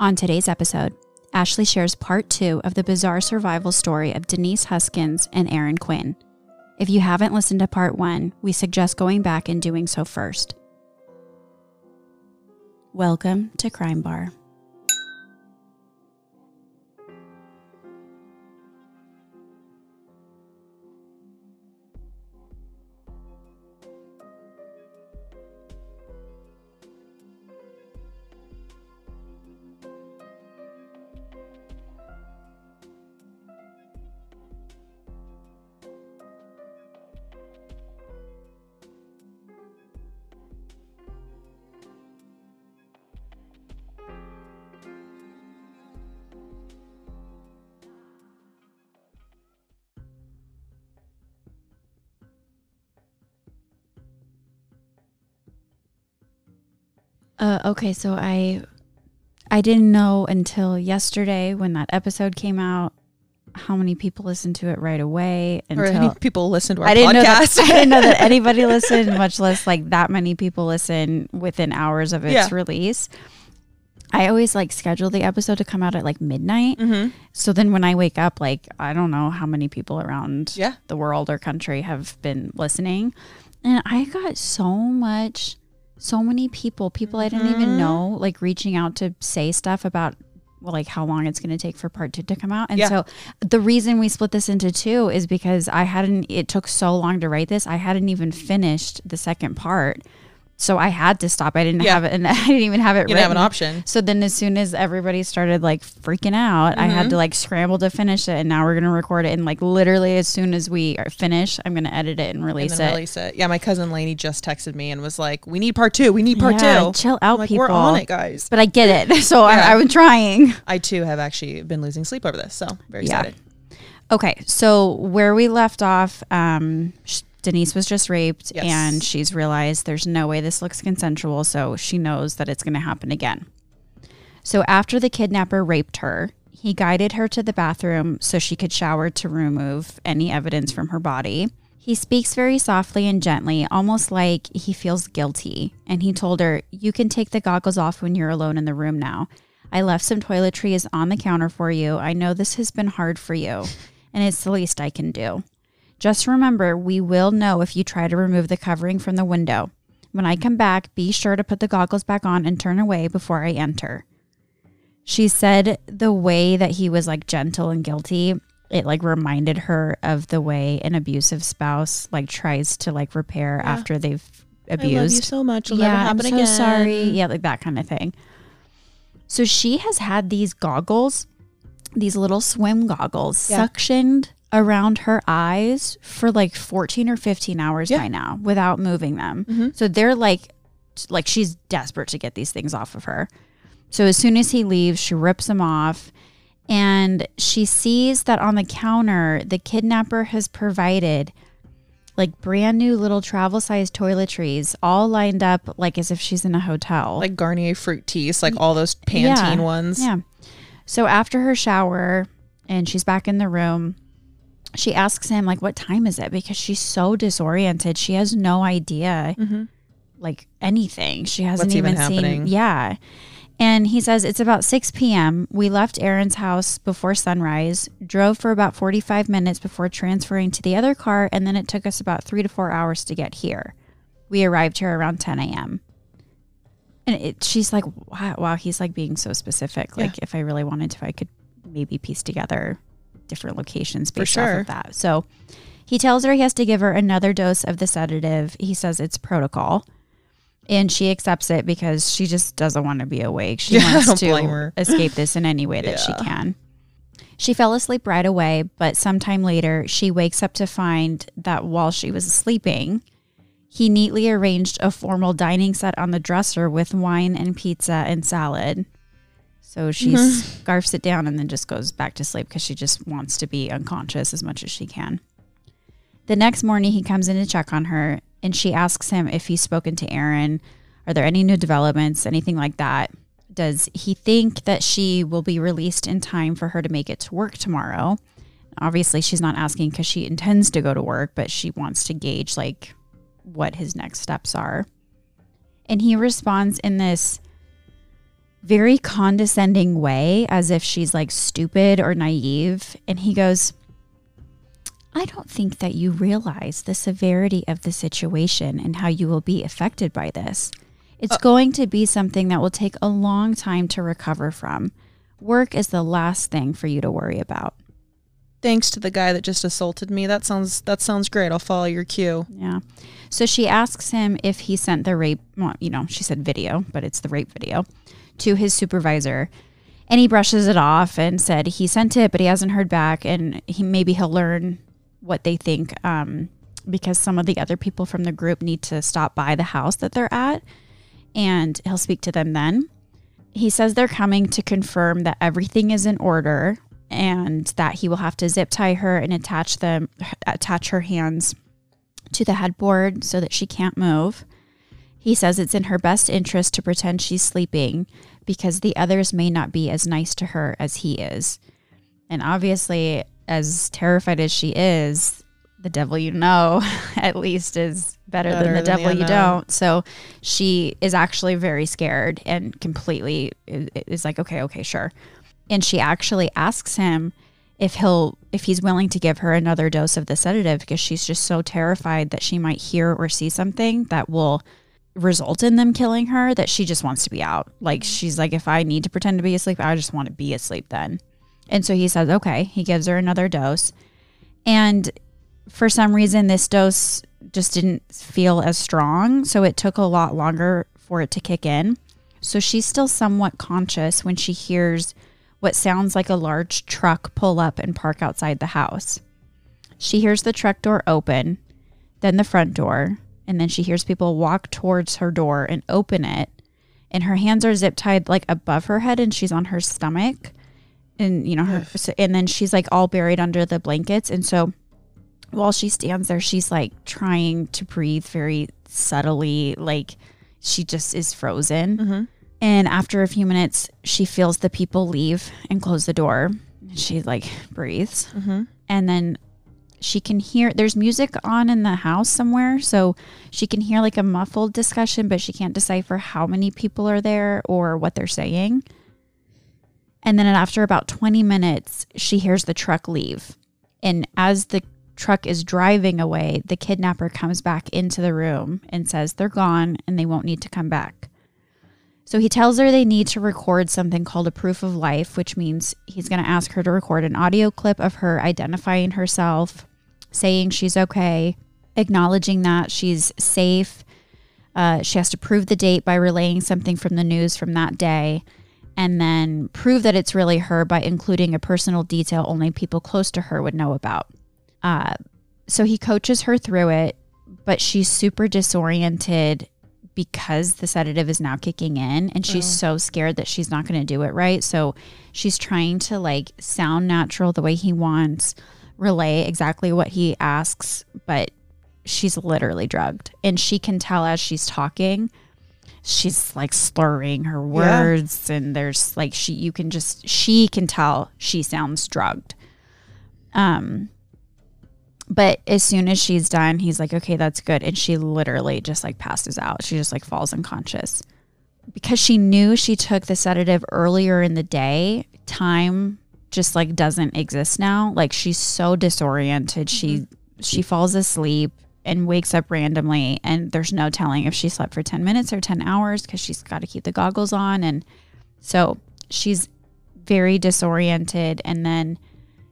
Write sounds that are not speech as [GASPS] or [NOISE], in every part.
On today's episode, Ashley shares part two of the bizarre survival story of Denise Huskins and Aaron Quinn. If you haven't listened to part one, we suggest going back and doing so first. Welcome to Crime Bar. Uh, okay, so I I didn't know until yesterday when that episode came out how many people listened to it right away. Or Until any people listened to our [LAUGHS] I didn't know that. I didn't know that anybody listened, much less like that many people listen within hours of its Yeah. release. I always like schedule the episode to come out at like midnight. Mhm. So then when I wake up, like I don't know how many people around Yeah. the world or country have been listening. And I got so much, so many people, people I didn't even Mhm. know, like reaching out to say stuff about well, like how long it's going to take for part two to come out. And Yeah. so the reason we split this into two is because I hadn't, it took so long to write this. I hadn't even finished the second part. So I had to stop. I didn't Yeah. have it, and [LAUGHS] I didn't even have it You didn't have an option. So then, as soon as everybody started like freaking out, I had Mhm. to like scramble to finish it. And now we're gonna record it. And like literally, as soon as we are finish, I'm gonna edit it and release and it. release it. Yeah, my cousin Lainey just texted me and was like, "We need part two. We need part Yeah, two. Chill out, like, people. We're on it, guys. But I get it. [LAUGHS] So Yeah. I, I was trying. I too have actually been losing sleep over this, so very Yeah. excited. Okay, so where we left off, um, sh- Denise was just raped, Yes. and she's realized there's no way this looks consensual, so she knows that it's going to happen again. So after the kidnapper raped her, he guided her to the bathroom so she could shower to remove any evidence from her body. He speaks very softly and gently, almost like he feels guilty, and he told her, You can take the goggles off when you're alone in the room now. I left some toiletries on the counter for you. I know this has been hard for you, and it's the least I can do. Just remember, we will know if you try to remove the covering from the window. When I come back, be sure to put the goggles back on and turn away before I enter. She said the way that he was like gentle and guilty, it like reminded her of the way an abusive spouse like tries to like repair Yeah. after they've I love you abused so much. It'll yeah, never I'm again. so sorry. Yeah, like that kind of thing. So she has had these goggles, these little swim goggles, Yeah. suctioned around her eyes for like 14 or 15 hours Yeah. by now without moving them. Mhm. So they're like, like she's desperate to get these things off of her. So as soon as he leaves, she rips them off. And she sees that on the counter, the kidnapper has provided like brand new little travel sized toiletries, all lined up like as if she's in a hotel. Like Garnier Fructis, like all those Pantene Yeah. ones. Yeah. So after her shower and she's back in the room, she asks him like what time is it because she's so disoriented. She has no idea hmm like anything. She hasn't What's even even, seen. Yeah. And he says it's about 6 p.m. We left Aaron's house before sunrise, drove for about 45 minutes before transferring to the other car, and then it took us about three to four hours to get here. We arrived here around 10 a.m. And it, she's like, wow, wow, he's like being so specific. Yeah. Like, if I really wanted to, I could maybe piece together different locations For based off of that. So he tells her he has to give her another dose of the sedative. He says it's protocol. And she accepts it because she just doesn't want to be awake. She [LAUGHS] Yeah, I wants don't to her. [LAUGHS] escape this in any way that she Yeah. can. She fell asleep right away, but sometime later, she wakes up to find that while she was sleeping, he neatly arranged a formal dining set on the dresser with wine and pizza and salad. So she Mhm. scarfs it down and then just goes back to sleep because she just wants to be unconscious as much as she can. The next morning, he comes in to check on her, and she asks him if he's spoken to Aaron. Are there any new developments, anything like that? Does he think that she will be released in time for her to make it to work tomorrow? Obviously, she's not asking because she intends to go to work, but she wants to gauge like what his next steps are. And he responds in this very condescending way, as if she's like stupid or naive. And he goes, I don't think that you realize the severity of the situation and how you will be affected by this. It's uh, going to be something that will take a long time to recover from. Work is the last thing for you to worry about. Thanks to the guy that just assaulted me. That sounds that sounds great. I'll follow your cue. Yeah. So she asks him if he sent the rape, well, you know, she said video, but it's the rape video to his supervisor. And he brushes it off and said he sent it, but he hasn't heard back and he maybe he'll learn what they think um, because some of the other people from the group need to stop by the house that they're at and he'll speak to them then. He says they're coming to confirm that everything is in order and that he will have to zip tie her and attach them attach her hands to the headboard so that she can't move. He says it's in her best interest to pretend she's sleeping because the others may not be as nice to her as he is. And obviously, as terrified as she is, the devil you know [LAUGHS] at least is better, better than the than devil the you don't. So she is actually very scared and completely is, is like, okay, okay, sure. And she actually asks him if he'll if he's willing to give her another dose of the sedative because she's just so terrified that she might hear or see something that will result in them killing her that she just wants to be out. Like mm-hmm. she's like if I need to pretend to be asleep, I just want to be asleep then. And so he says, "Okay." He gives her another dose. And for some reason this dose just didn't feel as strong, so it took a lot longer for it to kick in. So she's still somewhat conscious when she hears what sounds like a large truck pull up and park outside the house. She hears the truck door open, then the front door, and then she hears people walk towards her door and open it. And her hands are zip tied like above her head, and she's on her stomach. And, you know, her, and then she's like all buried under the blankets. And so while she stands there, she's like trying to breathe very subtly, like she just is frozen. Mm-hmm. And after a few minutes, she feels the people leave and close the door. She like breathes. Mm-hmm. And then she can hear there's music on in the house somewhere. So she can hear like a muffled discussion, but she can't decipher how many people are there or what they're saying. And then after about 20 minutes, she hears the truck leave. And as the truck is driving away, the kidnapper comes back into the room and says they're gone and they won't need to come back. So he tells her they need to record something called a proof of life, which means he's going to ask her to record an audio clip of her identifying herself, saying she's okay, acknowledging that she's safe. Uh, she has to prove the date by relaying something from the news from that day, and then prove that it's really her by including a personal detail only people close to her would know about. Uh, so he coaches her through it, but she's super disoriented because the sedative is now kicking in and she's oh. so scared that she's not going to do it right. So she's trying to like sound natural the way he wants, relay exactly what he asks, but she's literally drugged. And she can tell as she's talking, she's like slurring her words yeah. and there's like she you can just she can tell she sounds drugged. Um but as soon as she's done, he's like, okay, that's good. And she literally just like passes out. She just like falls unconscious. Because she knew she took the sedative earlier in the day, time just like doesn't exist now. Like she's so disoriented. She mm-hmm. she falls asleep and wakes up randomly and there's no telling if she slept for 10 minutes or 10 hours cuz she's got to keep the goggles on and so she's very disoriented and then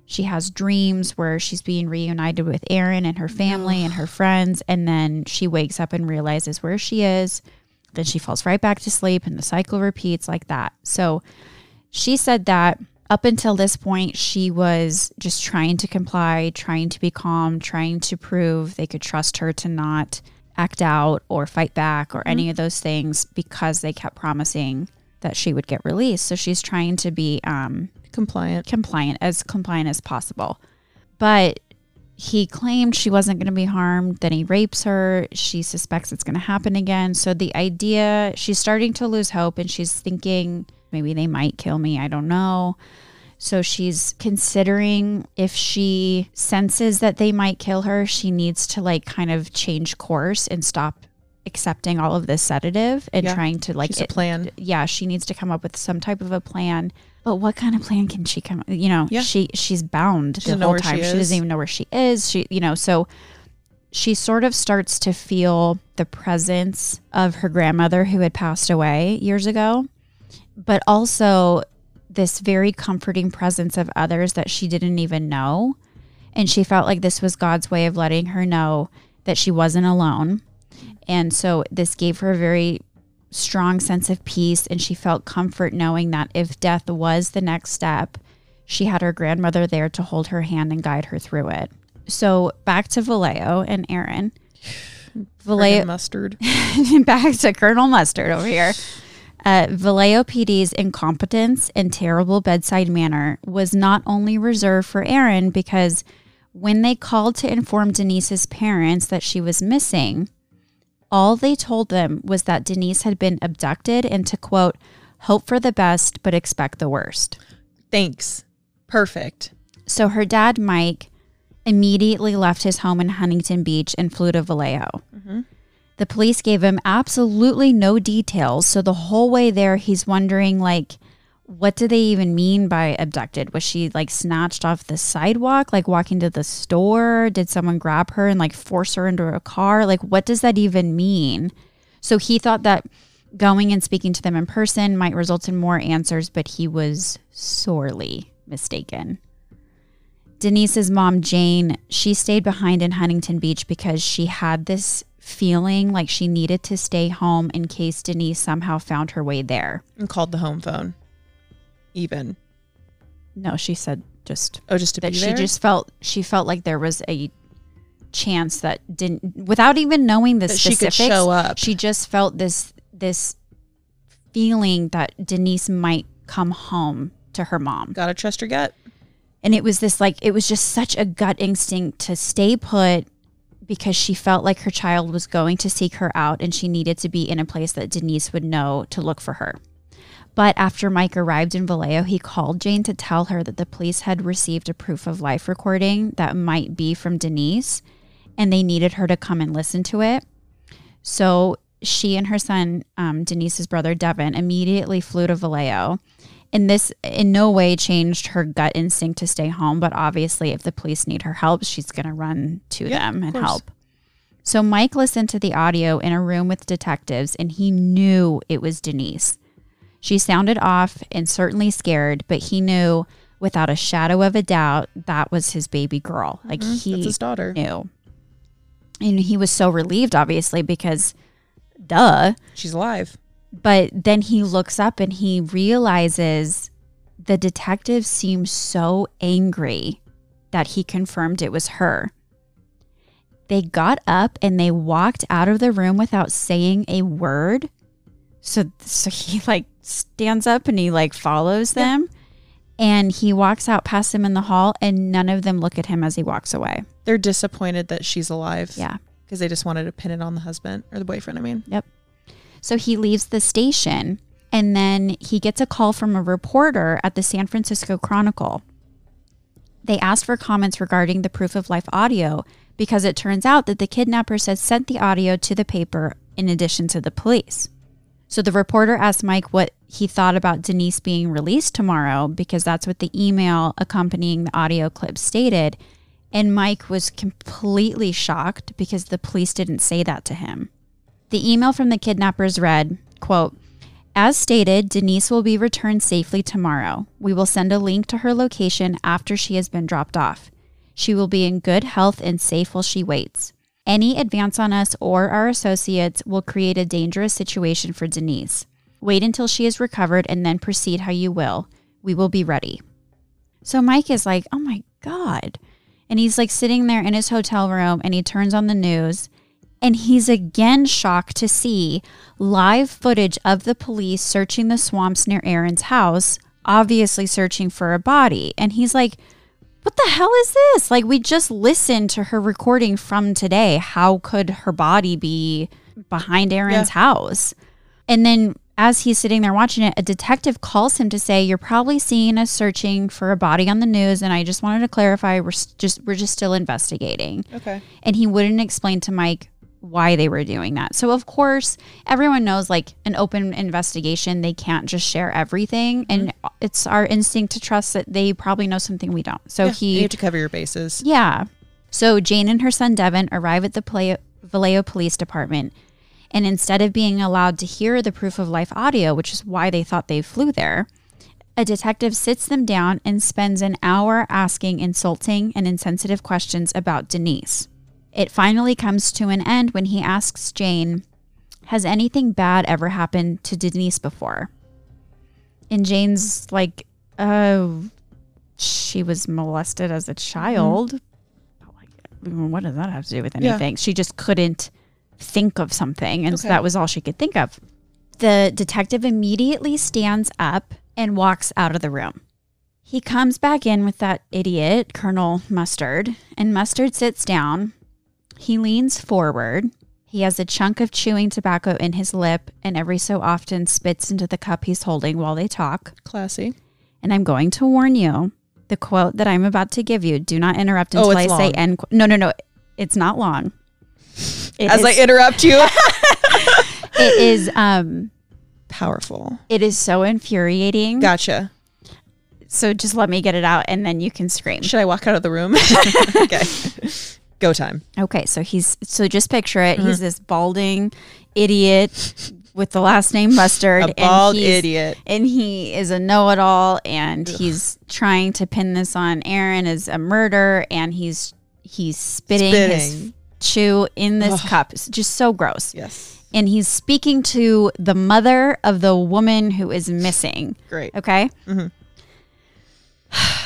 she has dreams where she's being reunited with Aaron and her family and her [SIGHS] friends. And then she wakes up and realizes where she is. Then she falls right back to sleep and the cycle repeats like that. So she said that up until this point, she was just trying to comply, trying to be calm, trying to prove they could trust her to not act out or fight back or mm-hmm. any of those things because they kept promising that she would get released. So she's trying to be um, compliant, compliant as compliant as possible. But he claimed she wasn't going to be harmed. Then he rapes her. She suspects it's going to happen again. So the idea, she's starting to lose hope and she's thinking maybe they might kill me. I don't know. So she's considering if she senses that they might kill her, she needs to like kind of change course and stop accepting all of this sedative and Yeah. trying to like it- plan. yeah, she needs to come up with some type of a plan. But what kind of plan can she come? You know, Yeah. she she's bound She the whole where she time. She, doesn't even know where she is. She, you know, so she sort of starts to feel the presence of her grandmother who had passed away years ago, but also this very comforting presence of others that she didn't even know. And she felt like this was God's way of letting her know that she wasn't alone. And so this gave her a very strong sense of peace. And she felt comfort knowing that if death was the next step, she had her grandmother there to hold her hand and guide her through it. So back to Vallejo and Aaron. Vallejo, mustard. [LAUGHS] back to Colonel Mustard over here. Uh, Vallejo PD's incompetence and terrible bedside manner was not only reserved for Aaron because when they called to inform Denise's parents that she was missing, all they told them was that Denise had been abducted and to quote, hope for the best but expect the worst. Thanks. Perfect. So her dad, Mike, immediately left his home in Huntington Beach and flew to Vallejo. The police gave him absolutely no details. So the whole way there, he's wondering, like, what do they even mean by abducted? Was she like snatched off the sidewalk, like walking to the store? Did someone grab her and like force her into a car? Like, what does that even mean? So he thought that going and speaking to them in person might result in more answers, but he was sorely mistaken. Denise's mom, Jane, she stayed behind in Huntington Beach because she had this feeling like she needed to stay home in case Denise somehow found her way there. And called the home phone. Even. No, she said just Oh, just to that be she there? just felt she felt like there was a chance that didn't without even knowing the that she could show up. She just felt this this feeling that Denise might come home to her mom. Gotta trust your gut. And it was this like, it was just such a gut instinct to stay put because she felt like her child was going to seek her out and she needed to be in a place that Denise would know to look for her. But after Mike arrived in Vallejo, he called Jane to tell her that the police had received a proof of life recording that might be from Denise and they needed her to come and listen to it. So she and her son, um, Denise's brother Devin, immediately flew to Vallejo. And this in no way changed her gut instinct to stay home. But obviously, if the police need her help, she's going to run to them and help. So Mike listened to the audio in a room with detectives and he knew it was Denise. She sounded off and certainly scared, but he knew without a shadow of a doubt that was his baby girl. Like Mhm, he That's his daughter. knew. And he was so relieved, obviously, because duh. She's alive. But then he looks up and he realizes the detective seems so angry that he confirmed it was her. They got up and they walked out of the room without saying a word. So so he like stands up and he like follows them and he walks out past them in the hall and none of them look at him as he walks away. They're disappointed that she's alive. Yeah. Because they just wanted to pin it on the husband or the boyfriend, I mean. So he leaves the station and then he gets a call from a reporter at the San Francisco Chronicle. They asked for comments regarding the proof of life audio because it turns out that the kidnappers had sent the audio to the paper in addition to the police. So the reporter asked Mike what he thought about Denise being released tomorrow because that's what the email accompanying the audio clip stated. And Mike was completely shocked because the police didn't say that to him. The email from the kidnappers read, quote, as stated, Denise will be returned safely tomorrow. We will send a link to her location after she has been dropped off. She will be in good health and safe while she waits. Any advance on us or our associates will create a dangerous situation for Denise. Wait until she is recovered and then proceed how you will. We will be ready. So Mike is like, oh my God. And he's like sitting there in his hotel room and he turns on the news and he's again shocked to see live footage of the police searching the swamps near Aaron's house, obviously searching for a body. And he's like, what the hell is this? Like, we just listened to her recording from today. How could her body be behind Aaron's house? And then as he's sitting there watching it, a detective calls him to say, "You're probably seeing us searching for a body on the news, and I just wanted to clarify we're just we're just still investigating." Okay. And he wouldn't explain to Mike why they were doing that. So of course, everyone knows like an open investigation, they can't just share everything and mm-hmm. it's our instinct to trust that they probably know something we don't. So Yeah, he you have to cover your bases. yeah. So Jane and her son Devin arrive at the Pla- Vallejo Police Department, and instead of being allowed to hear the proof of life audio, which is why they thought they flew there, a detective sits them down and spends an hour asking insulting and insensitive questions about Denise. It finally comes to an end when he asks Jane, Has anything bad ever happened to Denise before? And Jane's like, Oh, she was molested as a child. Mm-hmm. What does that have to do with Yeah. anything? She just couldn't think of something. And so that was all she could think of. The detective immediately stands up and walks out of the room. He comes back in with that idiot, Colonel Mustard, and Mustard sits down. He leans forward. He has a chunk of chewing tobacco in his lip and every so often spits into the cup he's holding while they talk. Classy. And I'm going to warn you the quote that I'm about to give you, do not interrupt Oh, until I it's say end. qu- No, no, no. It's not long. It As I interrupt you. [LAUGHS] [LAUGHS] it is um Powerful. it is so infuriating. Gotcha. So just let me get it out and then you can scream. Should I walk out of the room? [LAUGHS] okay. Go time. Okay, so he's so just picture it. Mm-hmm. He's this balding idiot with the last name Mustard. A bald and idiot. And he is a know-it-all, and he's trying to pin this on Aaron as a murder, and he's he's spitting, his chew in this cup. It's just so gross. Yes. And he's speaking to the mother of the woman who is missing. Great. Okay. Mhm. [SIGHS] [SIGHS]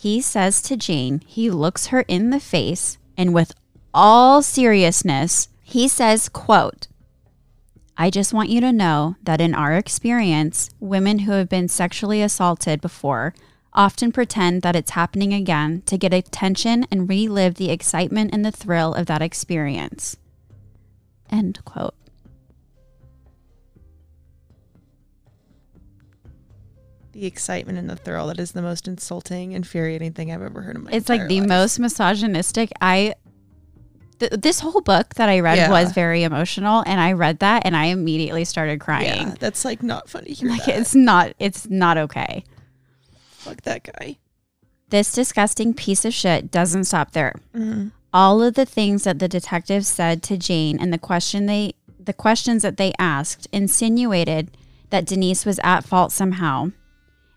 he says to Jane, he looks her in the face and with all seriousness, he says, quote, I just want you to know that in our experience, women who have been sexually assaulted before often pretend that it's happening again to get attention and relive the excitement and the thrill of that experience. End quote. The excitement and the thrill. That is the most insulting, infuriating thing I've ever heard in my life. it's like the life. most misogynistic i th- this whole book that i read Yeah. was very emotional and i read that and i immediately started crying Yeah, that's like not funny. Like that. it's not it's not okay Fuck that guy. this disgusting piece of shit doesn't stop there Mhm. all of the things that the detectives said to jane and the question they the questions that they asked insinuated that denise was at fault somehow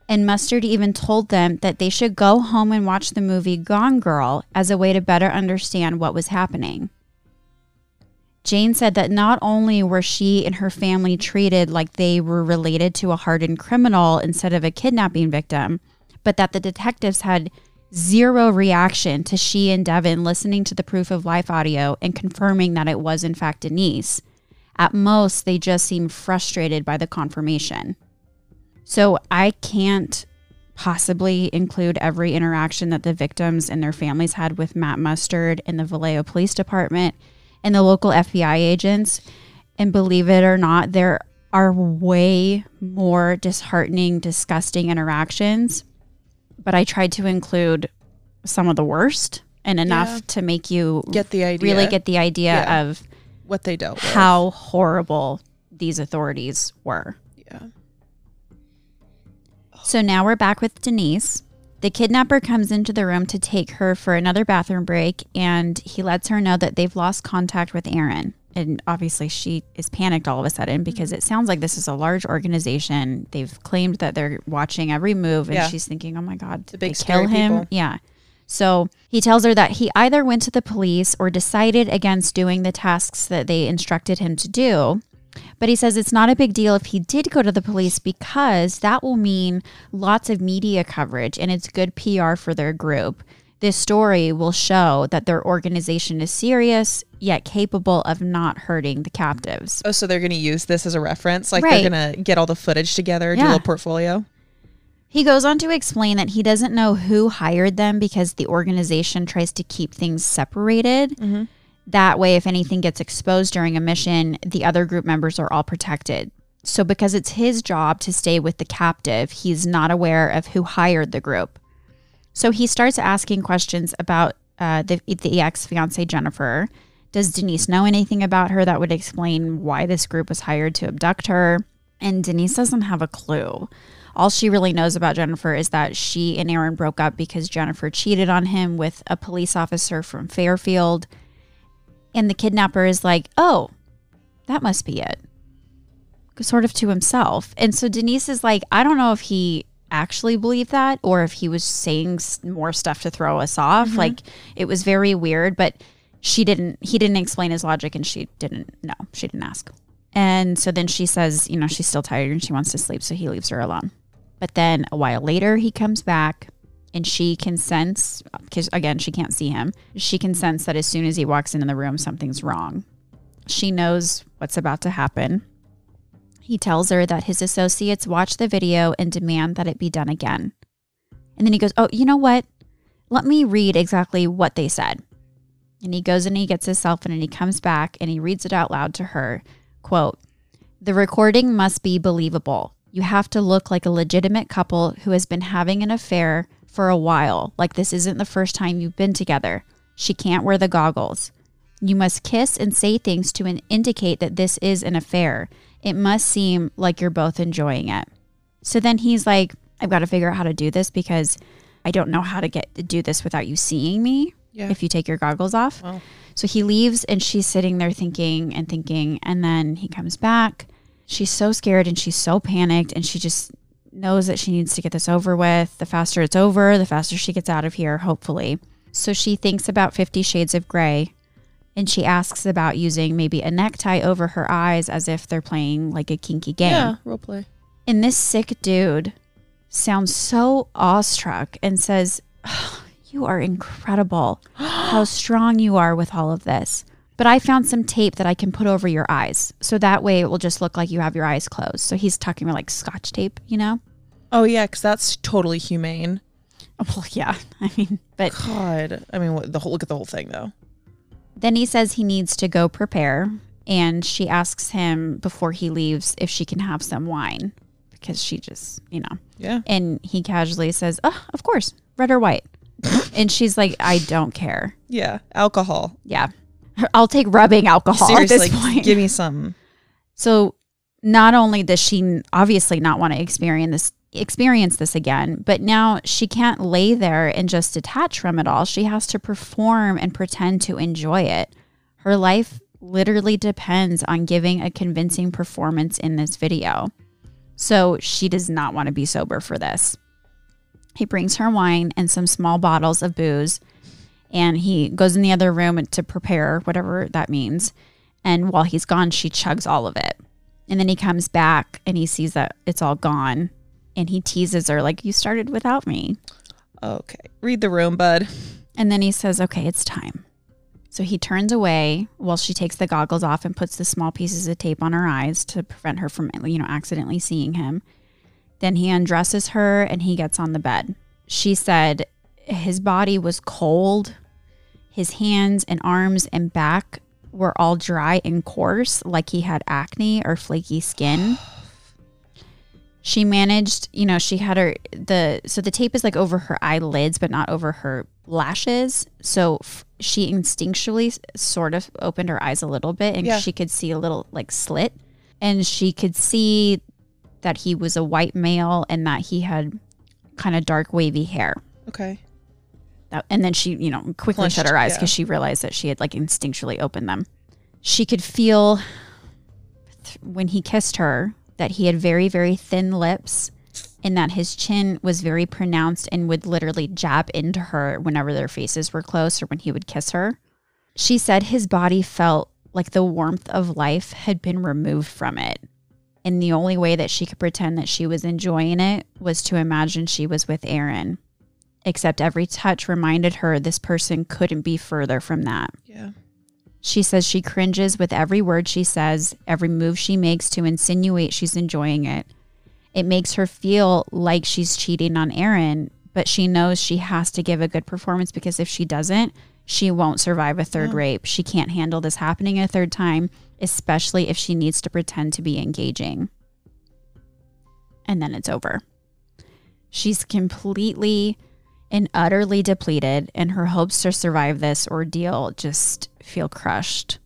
and Mustard even told them that they should go home and watch the movie Gone Girl as a way to better understand what was happening. Jane said that not only were she and her family treated like they were related to a hardened criminal instead of a kidnapping victim, but that the detectives had zero reaction to she and Devin listening to the proof of life audio and confirming that it was in fact Denise. At most, they just seemed frustrated by the confirmation. So I can't possibly include every interaction that the victims and their families had with Matt Mustard and the Vallejo Police Department and the local FBI agents. And believe it or not, there are way more disheartening, disgusting interactions. But I tried to include some of the worst and enough Yeah. to make you Get the idea. really get the idea Yeah. of what they dealt with. how horrible these authorities were. Yeah. So now we're back with Denise. The kidnapper comes into the room to take her for another bathroom break, and he lets her know that they've lost contact with Aaron. And obviously, she is panicked all of a sudden because it sounds like this is a large organization. They've claimed that they're watching every move, and Yeah. she's thinking, "Oh my God, did big, they kill scary him?" people. Yeah. So he tells her that he either went to the police or decided against doing the tasks that they instructed him to do. But he says it's not a big deal if he did go to the police because that will mean lots of media coverage and it's good PR for their group. This story will show that their organization is serious yet capable of not hurting the captives. Oh, so they're going to use this as a reference? Like Right. they're going to get all the footage together, do a little portfolio? He goes on to explain that he doesn't know who hired them because the organization tries to keep things separated. Mm-hmm. That way, if anything gets exposed during a mission, the other group members are all protected. So, because it's his job to stay with the captive, he's not aware of who hired the group. So, he starts asking questions about uh, the, the ex fiance Jennifer. Does Denise know anything about her that would explain why this group was hired to abduct her? And Denise doesn't have a clue. All she really knows about Jennifer is that she and Aaron broke up because Jennifer cheated on him with a police officer from Fairfield. And the kidnapper is like, oh, that must be it. Sort of to himself. And so Denise is like, I don't know if he actually believed that or if he was saying more stuff to throw us off. Mm-hmm. Like it was very weird, but she didn't, he didn't explain his logic and she didn't know. She didn't ask. And so then she says, you know, she's still tired and she wants to sleep. So he leaves her alone. But then a while later, he comes back and she can sense, because again, she can't see him, she can sense that as soon as he walks into the room, something's wrong. She knows what's about to happen. He tells her that his associates watch the video and demand that it be done again. And then he goes, Oh, you know what? Let me read exactly what they said. And he goes and he gets his cell phone and he comes back and he reads it out loud to her. Quote, The recording must be believable. You have to look like a legitimate couple who has been having an affair for a while, like this isn't the first time you've been together. She can't wear the goggles. You must kiss and say things to indicate that this is an affair. It must seem like you're both enjoying it. So then he's like, I've got to figure out how to do this because I don't know how to get to do this without you seeing me. Yeah. If you take your goggles off. Wow. So he leaves and she's sitting there thinking and thinking. And then he comes back she's so scared and she's so panicked and she just knows that she needs to get this over with. The faster it's over, the faster she gets out of here, hopefully. So she thinks about 50 Shades of Grey and she asks about using maybe a necktie over her eyes as if they're playing like a kinky game. Yeah, role play. And this sick dude sounds so awestruck and says, oh, You are incredible. [GASPS] How strong you are with all of this. But I found some tape that I can put over your eyes. So that way it will just look like you have your eyes closed. So he's talking about like scotch tape, you know? Oh, yeah, because that's totally humane. [LAUGHS] Well, yeah. I mean, but. God. I mean, the whole, look at the whole thing, though. Then he says he needs to go prepare. And she asks him before he leaves if she can have some wine because she just, you know. Yeah. And he casually says, Oh, of course, red or white. [LAUGHS] and she's like, I don't care. Yeah. Alcohol. Yeah. I'll take rubbing alcohol Seriously, at this point. Give me some. So not only does she obviously not want to experience this experience this again, but now she can't lay there and just detach from it all. She has to perform and pretend to enjoy it. Her life literally depends on giving a convincing performance in this video. So she does not want to be sober for this. He brings her wine and some small bottles of booze and he goes in the other room to prepare whatever that means. And while he's gone, she chugs all of it. And then he comes back and he sees that it's all gone and he teases her like you started without me. Okay. Read the room, bud. And then he says, "Okay, it's time." So he turns away while she takes the goggles off and puts the small pieces of tape on her eyes to prevent her from, you know, accidentally seeing him. Then he undresses her and he gets on the bed. She said his body was cold his hands and arms and back were all dry and coarse, like he had acne or flaky skin. [SIGHS] she managed, you know, she had her the so the tape is like over her eyelids, but not over her lashes. So f- she instinctually sort of opened her eyes a little bit, and yeah. she could see a little like slit, and she could see that he was a white male and that he had kind of dark wavy hair. Okay. That, and then she, you know, quickly Flushed, shut her eyes because yeah. she realized that she had like instinctually opened them. She could feel th- when he kissed her that he had very, very thin lips and that his chin was very pronounced and would literally jab into her whenever their faces were close or when he would kiss her. She said his body felt like the warmth of life had been removed from it. And the only way that she could pretend that she was enjoying it was to imagine she was with Aaron except every touch reminded her this person couldn't be further from that. Yeah. She says she cringes with every word she says, every move she makes to insinuate she's enjoying it. It makes her feel like she's cheating on Aaron, but she knows she has to give a good performance because if she doesn't, she won't survive a third rape. She can't handle this happening a third time, especially if she needs to pretend to be engaging. And then it's over. She's completely and utterly depleted, and her hopes to survive this ordeal just feel crushed.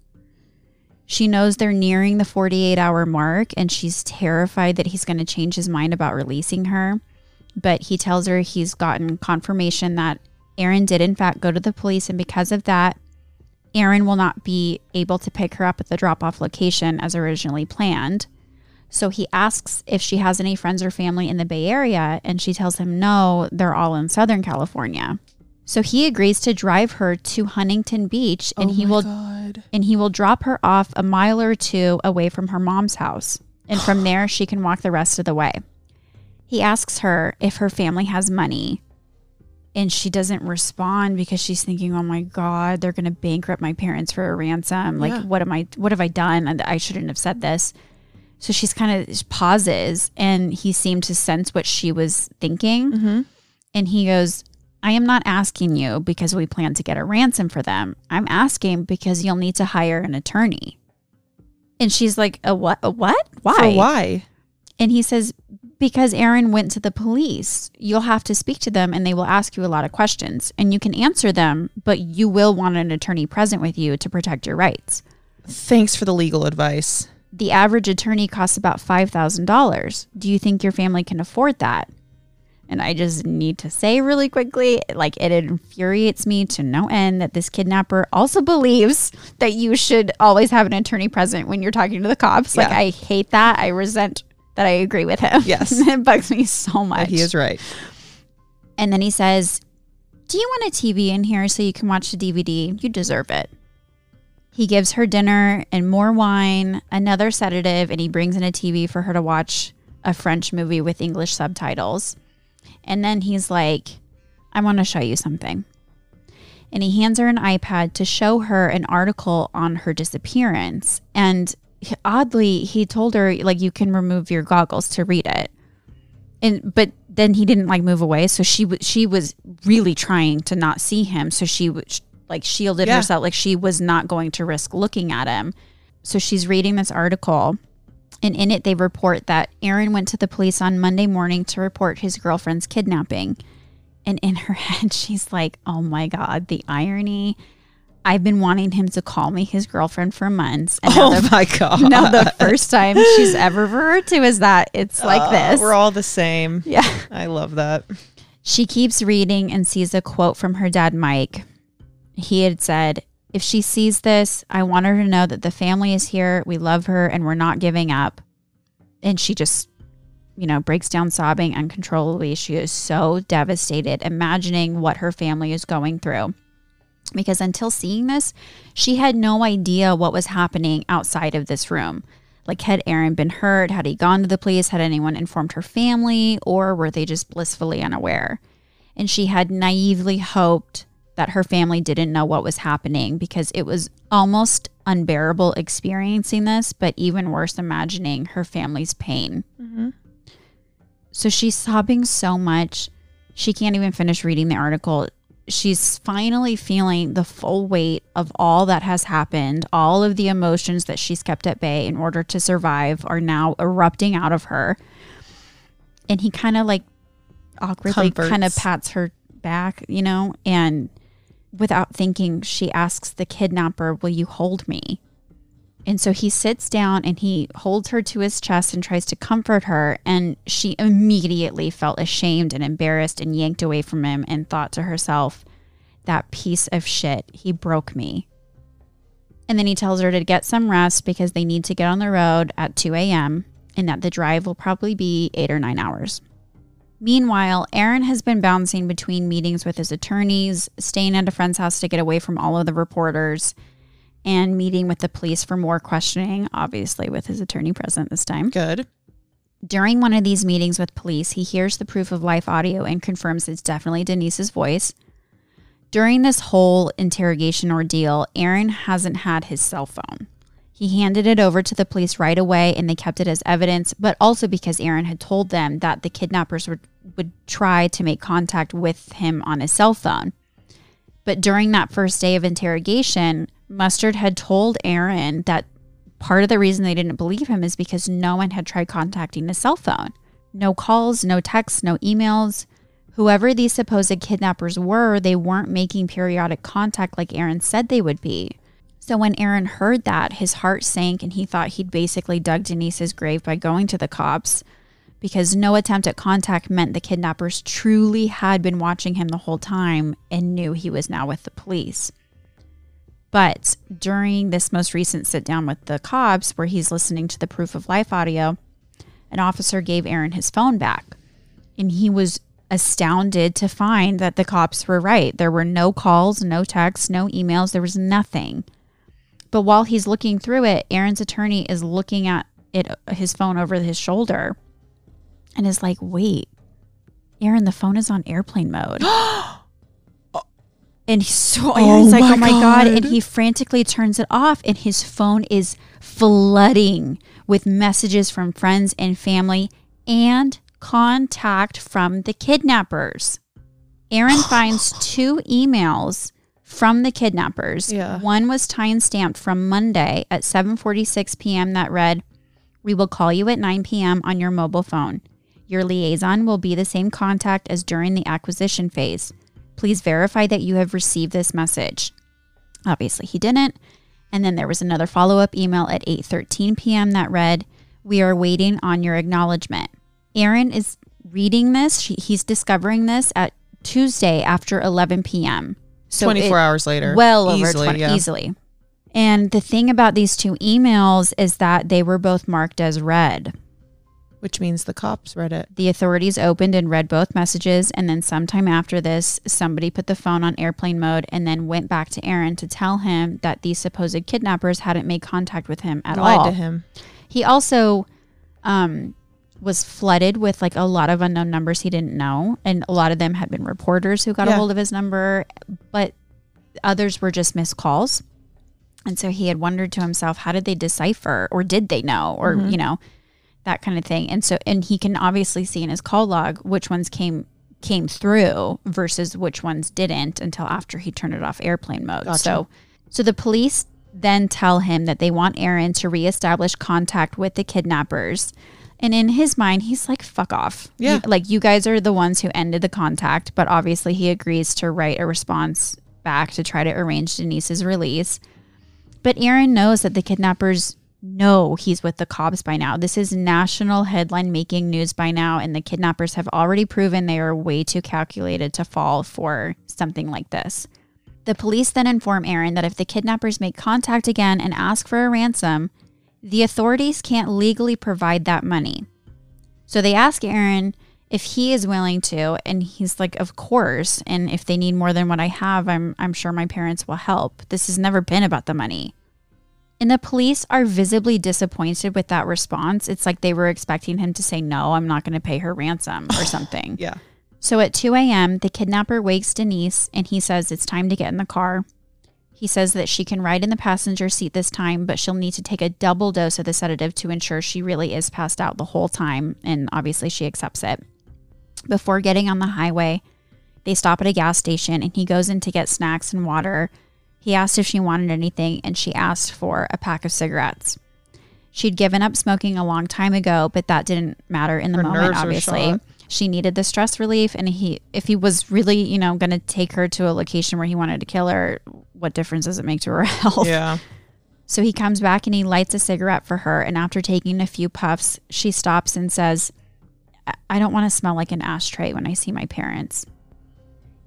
She knows they're nearing the 48 hour mark, and she's terrified that he's going to change his mind about releasing her. But he tells her he's gotten confirmation that Aaron did, in fact, go to the police, and because of that, Aaron will not be able to pick her up at the drop off location as originally planned. So he asks if she has any friends or family in the Bay Area, and she tells him no, they're all in Southern California. So he agrees to drive her to Huntington Beach and oh he will God. and he will drop her off a mile or two away from her mom's house. And from [GASPS] there she can walk the rest of the way. He asks her if her family has money. And she doesn't respond because she's thinking, "Oh my god, they're going to bankrupt my parents for a ransom. Like Yeah. what am I what have I done? I shouldn't have said this." So she's kind of pauses and he seemed to sense what she was thinking. Mhm. And he goes, I am not asking you because we plan to get a ransom for them. I'm asking because you'll need to hire an attorney. And she's like, a what? A what? Why? For why? And he says, because Aaron went to the police. You'll have to speak to them and they will ask you a lot of questions. And you can answer them, but you will want an attorney present with you to protect your rights. Thanks for the legal advice. The average attorney costs about $5,000. Do you think your family can afford that? And I just need to say really quickly like, it infuriates me to no end that this kidnapper also [LAUGHS] believes that you should always have an attorney present when you're talking to the cops. Like, I hate that. I resent that I agree with him. Yes. [LAUGHS] it bugs me so much. But he is right. And then he says, Do you want a TV in here so you can watch the DVD? You deserve it. He gives her dinner and more wine, another sedative, and he brings in a TV for her to watch a French movie with English subtitles. And then he's like, I want to show you something. And he hands her an iPad to show her an article on her disappearance. And oddly, he told her, like, you can remove your goggles to read it and but then he didn't like move away so she was she was really trying to not see him so she was like shielded Yeah. herself like she was not going to risk looking at him so she's reading this article and in it they report that Aaron went to the police on Monday morning to report his girlfriend's kidnapping and in [LAUGHS] her head she's like oh my god the irony I've been wanting him to call me his girlfriend for months and now Oh the my god. [LAUGHS] now the first time she's ever referred to is that it's like Uh, this. We're all the same. yeah. I love that. She keeps reading and sees a quote from her dad, Mike. He had said, If she sees this, I want her to know that the family is here, we love her, and we're not giving up. And she just, you know, breaks down sobbing uncontrollably. She is so devastated, imagining what her family is going through. Because until seeing this, she had no idea what was happening outside of this room. Like, had Aaron been hurt? Had he gone to the police? Had anyone informed her family? Or were they just blissfully unaware? And she had naively hoped that her family didn't know what was happening because it was almost unbearable experiencing this, but even worse, imagining her family's pain. Mm-hmm. So she's sobbing so much, she can't even finish reading the article. She's finally feeling the full weight of all that has happened. All of the emotions that she's kept at bay in order to survive are now erupting out of her. And he kind of like awkwardly kind of pats her back, you know, and without thinking, she asks the kidnapper, Will you hold me? And so he sits down and he holds her to his chest and tries to comfort her. And she immediately felt ashamed and embarrassed and yanked away from him and thought to herself, that piece of shit, he broke me. And then he tells her to get some rest because they need to get on the road at 2 a.m. and that the drive will probably be eight or nine hours. Meanwhile, Aaron has been bouncing between meetings with his attorneys, staying at a friend's house to get away from all of the reporters, and meeting with the police for more questioning, obviously, with his attorney present this time. Good. During one of these meetings with police, he hears the proof of life audio and confirms it's definitely Denise's voice. During this whole interrogation ordeal, Aaron hasn't had his cell phone. He handed it over to the police right away and they kept it as evidence, but also because Aaron had told them that the kidnappers would, would try to make contact with him on his cell phone. But during that first day of interrogation, Mustard had told Aaron that part of the reason they didn't believe him is because no one had tried contacting his cell phone. No calls, no texts, no emails. Whoever these supposed kidnappers were, they weren't making periodic contact like Aaron said they would be. So when Aaron heard that, his heart sank and he thought he'd basically dug Denise's grave by going to the cops because no attempt at contact meant the kidnappers truly had been watching him the whole time and knew he was now with the police. But during this most recent sit down with the cops, where he's listening to the proof of life audio, an officer gave Aaron his phone back. And he was astounded to find that the cops were right. There were no calls, no texts, no emails, there was nothing. But while he's looking through it, Aaron's attorney is looking at it his phone over his shoulder and is like, "Wait. Aaron, the phone is on airplane mode." [GASPS] and he's so oh Aaron's like, oh my "Oh my god." And he frantically turns it off and his phone is flooding with messages from friends and family and contact from the kidnappers. Aaron [GASPS] finds two emails from the kidnappers. Yeah. One was time stamped from Monday at 7:46 p.m. that read, "We will call you at 9 p.m. on your mobile phone. Your liaison will be the same contact as during the acquisition phase. Please verify that you have received this message." Obviously, he didn't. And then there was another follow-up email at 8:13 p.m. that read, "We are waiting on your acknowledgement." Aaron is reading this. She, he's discovering this at Tuesday after 11 p.m. So 24 it- hours later. well over Easily, 20 yeah. easily. And the thing about these two emails is that they were both marked as read. Which means the cops read it. The authorities opened and read both messages, and then sometime after this, somebody put the phone on airplane mode and then went back to Aaron to tell him that these supposed kidnappers hadn't made contact with him at Lied all. to him. He also um, was flooded with like a lot of unknown numbers he didn't know, and a lot of them had been reporters who got a hold of his number, but others were just missed calls. And so he had wondered to himself, how did they decipher, or did they know, or Mhm. you know, that kind of thing. And so, and he can obviously see in his call log which ones came came through versus which ones didn't until after he turned it off airplane mode. Gotcha. So, so the police then tell him that they want Aaron to reestablish contact with the kidnappers. And in his mind, he's like, fuck off. Yeah. You- like, you guys are the ones who ended the contact. But obviously, he agrees to write a response back to try to arrange Denise's release. But Aaron knows that the kidnappers know he's with the cops by now. This is national headline making news by now. And the kidnappers have already proven they are way too calculated to fall for something like this. The police then inform Aaron that if the kidnappers make contact again and ask for a ransom, the authorities can't legally provide that money. So they ask Aaron if he is willing to, and he's like, "Of course." And if they need more than what I have, I'm I'm sure my parents will help. This has never been about the money. And the police are visibly disappointed with that response. It's like they were expecting him to say, "No, I'm not going to pay her ransom" or [LAUGHS] something. Yeah. So at 2 a.m., the kidnapper wakes Denise and he says it's time to get in the car. He says that she can ride in the passenger seat this time, but she'll need to take a double dose of the sedative to ensure she really is passed out the whole time. And obviously, she accepts it. Before getting on the highway, they stop at a gas station and he goes in to get snacks and water. He asked if she wanted anything and she asked for a pack of cigarettes. She'd given up smoking a long time ago, but that didn't matter in the Her moment, obviously shot. She needed the stress relief and he if he was really you know going to take her to a location where he wanted to kill her what difference does it make to her [LAUGHS] health? Yeah. so he comes back and he lights a cigarette for her and after taking a few puffs she stops and says "I- i don't want to smell like an ashtray when i see my parents.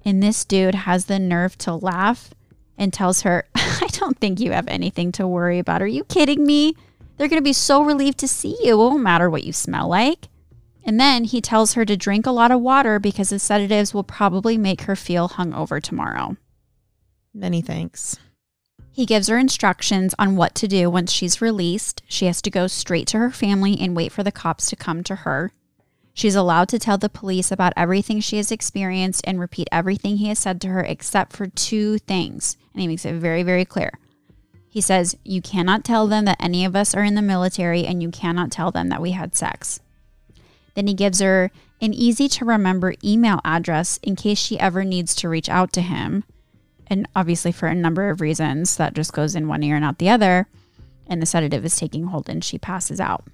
And this dude has the nerve to laugh and tells her [LAUGHS] i don't think you have anything to worry about. Are you kidding me? They're going to be so relieved to see you. It won't matter what you smell like and then he tells her to drink a lot of water because the sedatives will probably make her feel hungover tomorrow. Many thanks. He gives her instructions on what to do once she's released. She has to go straight to her family and wait for the cops to come to her. She's allowed to tell the police about everything she has experienced and repeat everything he has said to her except for two things. And he makes it very, very clear. He says, You cannot tell them that any of us are in the military and you cannot tell them that we had sex. Then he gives her an easy to remember email address in case she ever needs to reach out to him. And obviously, for a number of reasons, that just goes in one ear and out the other. And the sedative is taking hold and she passes out.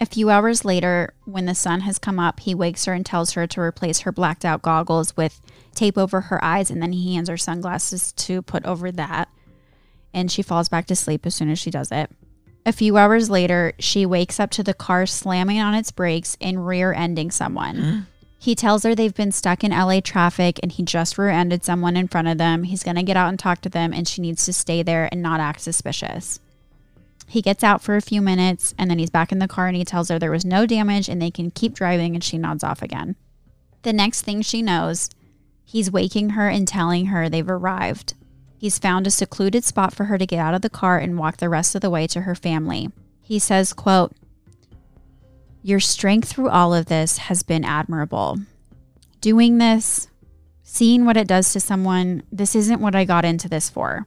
A few hours later, when the sun has come up, he wakes her and tells her to replace her blacked out goggles with tape over her eyes, and then he hands her sunglasses to put over that. And she falls back to sleep as soon as she does it. A few hours later, she wakes up to the car slamming on its brakes and rear ending someone. He tells her they've been stuck in LA traffic and he just rear ended someone in front of them. He's going to get out and talk to them, and she needs to stay there and not act suspicious. He gets out for a few minutes and then he's back in the car and he tells her there was no damage and they can keep driving, and she nods off again. The next thing she knows, he's waking her and telling her they've arrived. He's found a secluded spot for her to get out of the car and walk the rest of the way to her family. He says, quote, your strength through all of this has been admirable. Doing this, seeing what it does to someone, this isn't what I got into this for.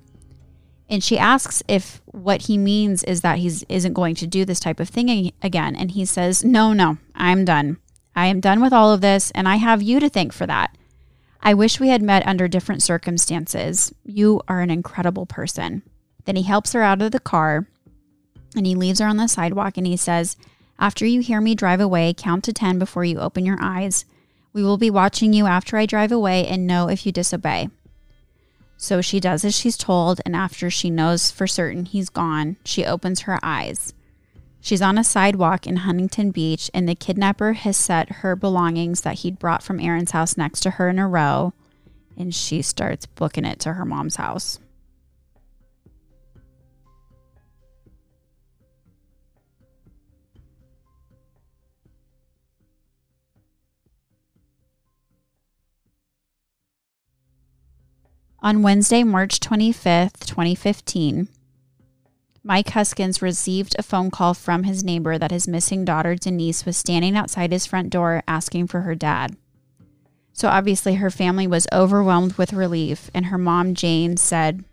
And she asks if what he means is that he isn't going to do this type of thing again. And he says, No, no, I'm done. I am done with all of this, and I have you to thank for that. I wish we had met under different circumstances. You are an incredible person. Then he helps her out of the car and he leaves her on the sidewalk and he says, after you hear me drive away, count to 10 before you open your eyes. We will be watching you after I drive away and know if you disobey. So she does as she's told, and after she knows for certain he's gone, she opens her eyes. She's on a sidewalk in Huntington Beach, and the kidnapper has set her belongings that he'd brought from Aaron's house next to her in a row, and she starts booking it to her mom's house. On Wednesday, March 25th, 2015, Mike Huskins received a phone call from his neighbor that his missing daughter, Denise, was standing outside his front door asking for her dad. So obviously, her family was overwhelmed with relief, and her mom, Jane, said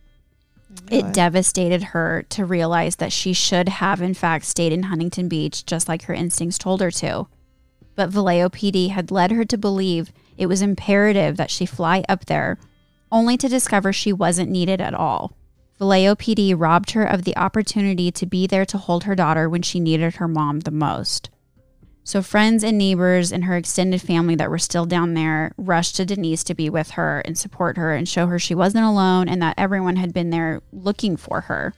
it devastated her to realize that she should have, in fact, stayed in Huntington Beach just like her instincts told her to. But Vallejo PD had led her to believe it was imperative that she fly up there only to discover she wasn't needed at all. Vallejo PD robbed her of the opportunity to be there to hold her daughter when she needed her mom the most. So, friends and neighbors and her extended family that were still down there rushed to Denise to be with her and support her and show her she wasn't alone and that everyone had been there looking for her.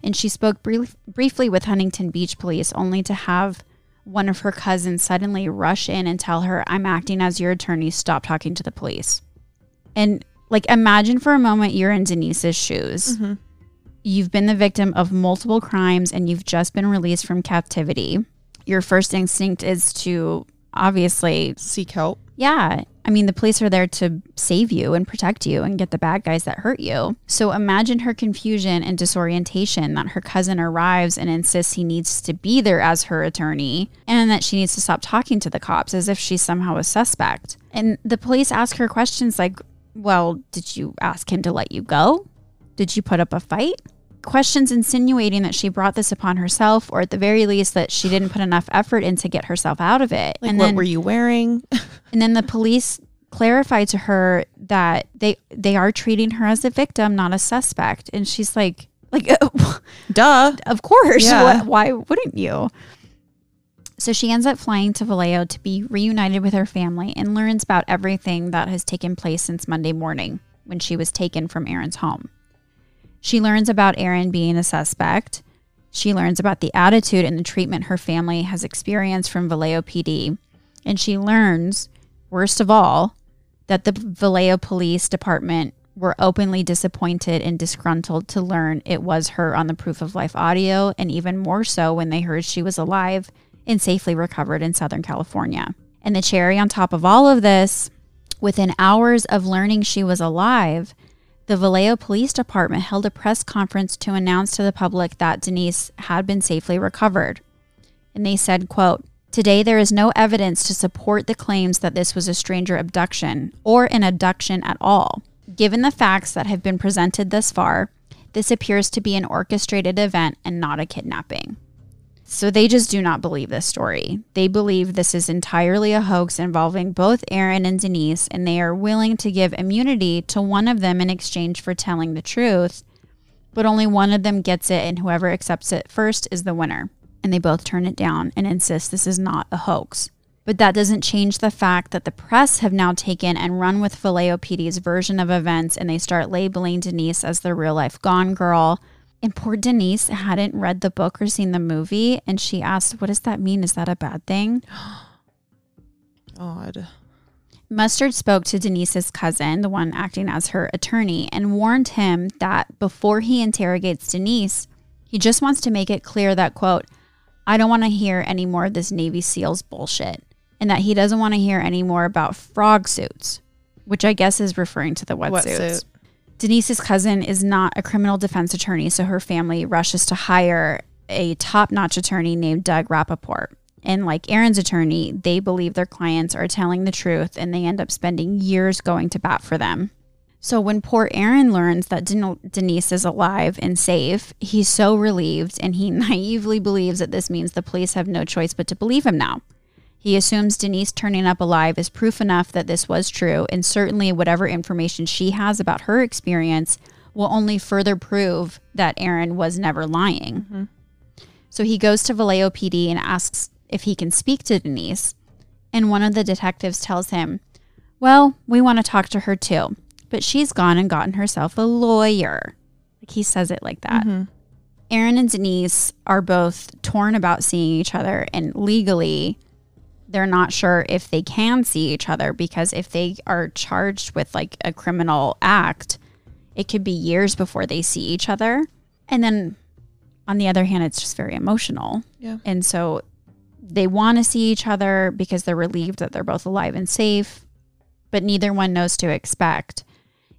And she spoke brief- briefly with Huntington Beach police only to have one of her cousins suddenly rush in and tell her, I'm acting as your attorney, stop talking to the police. And like, imagine for a moment you're in Denise's shoes. Mm-hmm. You've been the victim of multiple crimes and you've just been released from captivity. Your first instinct is to obviously seek help. Yeah. I mean, the police are there to save you and protect you and get the bad guys that hurt you. So imagine her confusion and disorientation that her cousin arrives and insists he needs to be there as her attorney and that she needs to stop talking to the cops as if she's somehow a suspect. And the police ask her questions like, well, did you ask him to let you go? Did you put up a fight? Questions insinuating that she brought this upon herself, or at the very least, that she didn't put enough effort in to get herself out of it. Like, and what then, were you wearing? [LAUGHS] and then the police clarified to her that they they are treating her as a victim, not a suspect. And she's like, like, [LAUGHS] duh, of course. Yeah. Why, why wouldn't you? So she ends up flying to Vallejo to be reunited with her family and learns about everything that has taken place since Monday morning when she was taken from Aaron's home. She learns about Aaron being a suspect. She learns about the attitude and the treatment her family has experienced from Vallejo PD. And she learns, worst of all, that the Vallejo Police Department were openly disappointed and disgruntled to learn it was her on the proof of life audio, and even more so when they heard she was alive and safely recovered in Southern California. And the cherry on top of all of this, within hours of learning she was alive, the Vallejo Police Department held a press conference to announce to the public that Denise had been safely recovered. And they said, quote, Today there is no evidence to support the claims that this was a stranger abduction or an abduction at all. Given the facts that have been presented thus far, this appears to be an orchestrated event and not a kidnapping. So they just do not believe this story. They believe this is entirely a hoax involving both Aaron and Denise, and they are willing to give immunity to one of them in exchange for telling the truth, but only one of them gets it, and whoever accepts it first is the winner. and they both turn it down and insist this is not a hoax. But that doesn't change the fact that the press have now taken and run with Vallejo PD's version of events and they start labeling Denise as the real life gone girl. And poor Denise hadn't read the book or seen the movie. And she asked, What does that mean? Is that a bad thing? [GASPS] Odd. Mustard spoke to Denise's cousin, the one acting as her attorney, and warned him that before he interrogates Denise, he just wants to make it clear that, quote, I don't want to hear any more of this Navy SEALs bullshit, and that he doesn't want to hear any more about frog suits, which I guess is referring to the wetsuits. Wetsuit. Denise's cousin is not a criminal defense attorney, so her family rushes to hire a top notch attorney named Doug Rappaport. And like Aaron's attorney, they believe their clients are telling the truth and they end up spending years going to bat for them. So when poor Aaron learns that Den- Denise is alive and safe, he's so relieved and he [LAUGHS] naively believes that this means the police have no choice but to believe him now. He assumes Denise turning up alive is proof enough that this was true, and certainly whatever information she has about her experience will only further prove that Aaron was never lying. Mm-hmm. So he goes to Vallejo PD and asks if he can speak to Denise, and one of the detectives tells him, Well, we want to talk to her too, but she's gone and gotten herself a lawyer. Like he says it like that. Mm-hmm. Aaron and Denise are both torn about seeing each other, and legally, they're not sure if they can see each other because if they are charged with like a criminal act, it could be years before they see each other. And then on the other hand, it's just very emotional. Yeah. And so they want to see each other because they're relieved that they're both alive and safe, but neither one knows to expect.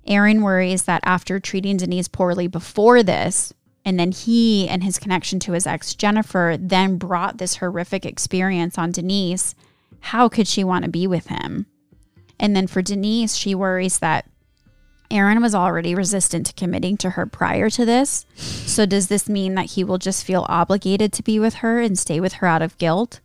Aaron worries that after treating Denise poorly before this, and then he and his connection to his ex, Jennifer, then brought this horrific experience on Denise. How could she want to be with him? And then for Denise, she worries that Aaron was already resistant to committing to her prior to this. So, does this mean that he will just feel obligated to be with her and stay with her out of guilt?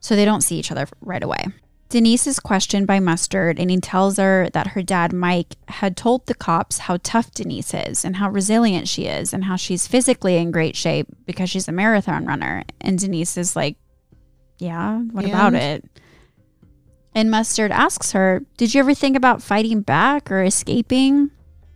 So, they don't see each other right away. Denise is questioned by Mustard, and he tells her that her dad, Mike, had told the cops how tough Denise is and how resilient she is and how she's physically in great shape because she's a marathon runner. And Denise is like, Yeah, what about it? And Mustard asks her, Did you ever think about fighting back or escaping?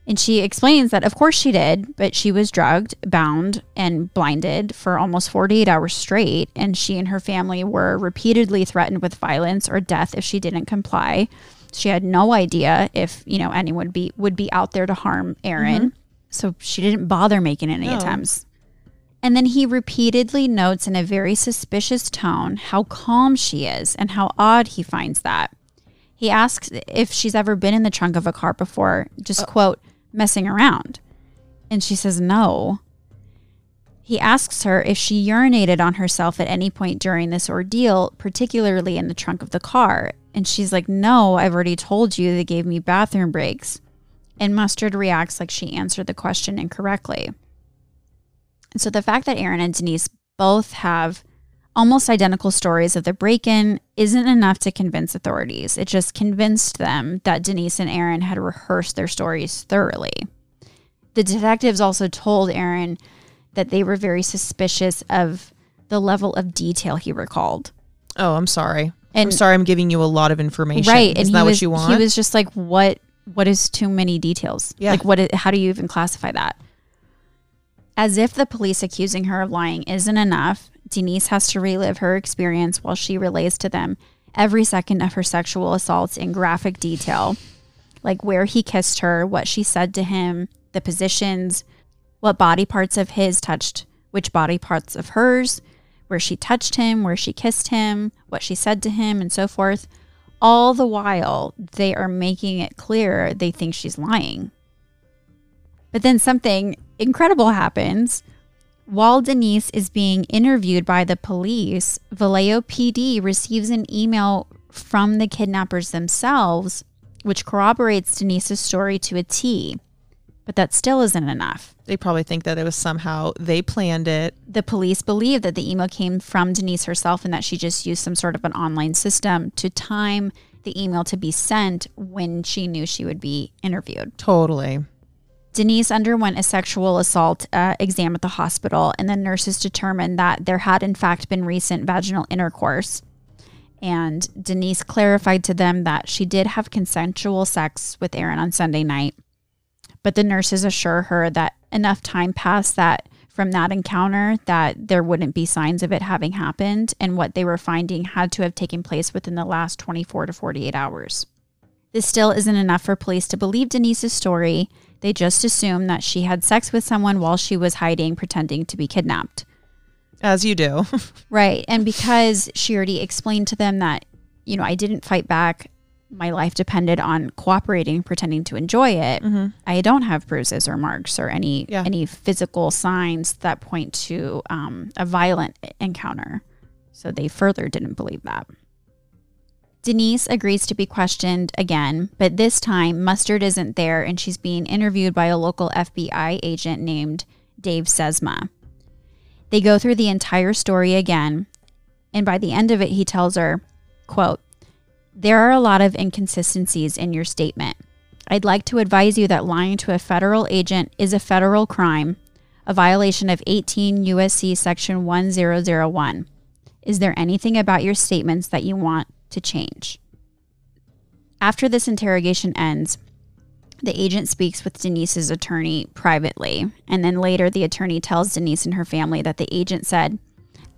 And she explains that, of course, she did, but she was drugged, bound, and blinded for almost 48 hours straight. And she and her family were repeatedly threatened with violence or death if she didn't comply. She had no idea if, you know, anyone would be, would be out there to harm Aaron. Mm-hmm. So she didn't bother making any No. attempts. And then he repeatedly notes in a very suspicious tone how calm she is and how odd he finds that. He asks if she's ever been in the trunk of a car before, just uh, quote, messing around. And she says no. He asks her if she urinated on herself at any point during this ordeal, particularly in the trunk of the car. And she's like, No, I've already told you they gave me bathroom breaks. And Mustard reacts like she answered the question incorrectly. And so the fact that Aaron and Denise both have almost identical stories of the break in isn't enough to convince authorities. It just convinced them that Denise and Aaron had rehearsed their stories thoroughly. The detectives also told Aaron that they were very suspicious of the level of detail he recalled. Oh, I'm sorry. I'm sorry. I'm giving you a lot of information. Right, Is and that he what you want? He was just like, "What? What is too many details? Yeah. Like, what? how do you even classify that?" As if the police accusing her of lying isn't enough, Denise has to relive her experience while she relays to them every second of her sexual assaults in graphic detail, like where he kissed her, what she said to him, the positions, what body parts of his touched which body parts of hers, where she touched him, where she kissed him, what she said to him, and so forth. All the while, they are making it clear they think she's lying. But then something incredible happens. While Denise is being interviewed by the police, Vallejo PD receives an email from the kidnappers themselves, which corroborates Denise's story to a T. But that still isn't enough. they probably think that it was somehow they planned it. The police believe that the email came from Denise herself and that she just used some sort of an online system to time the email to be sent when she knew she would be interviewed. Totally. Denise underwent a sexual assault uh, exam at the hospital, and the nurses determined that there had, in fact, been recent vaginal intercourse. And Denise clarified to them that she did have consensual sex with Aaron on Sunday night, but the nurses assure her that enough time passed that from that encounter that there wouldn't be signs of it having happened, and what they were finding had to have taken place within the last 24 to 48 hours. This still isn't enough for police to believe Denise's story. They just assume that she had sex with someone while she was hiding, pretending to be kidnapped. As you do. [LAUGHS] Right. And because she already explained to them that, you know, I didn't fight back, my life depended on cooperating, pretending to enjoy it. mm-hmm. I don't have bruises or marks or any Yeah. any physical signs that point to um, a violent encounter. So they further didn't believe that. Denise agrees to be questioned again, but this time Mustard isn't there and she's being interviewed by a local FBI agent named Dave Sesma. They go through the entire story again, and by the end of it he tells her, quote, "There are a lot of inconsistencies in your statement. I'd like to advise you that lying to a federal agent is a federal crime, a violation of 18 USC section 1001. Is there anything about your statements that you want to change? After this interrogation ends, the agent speaks with Denise's attorney privately, and then later the attorney tells Denise and her family that the agent said,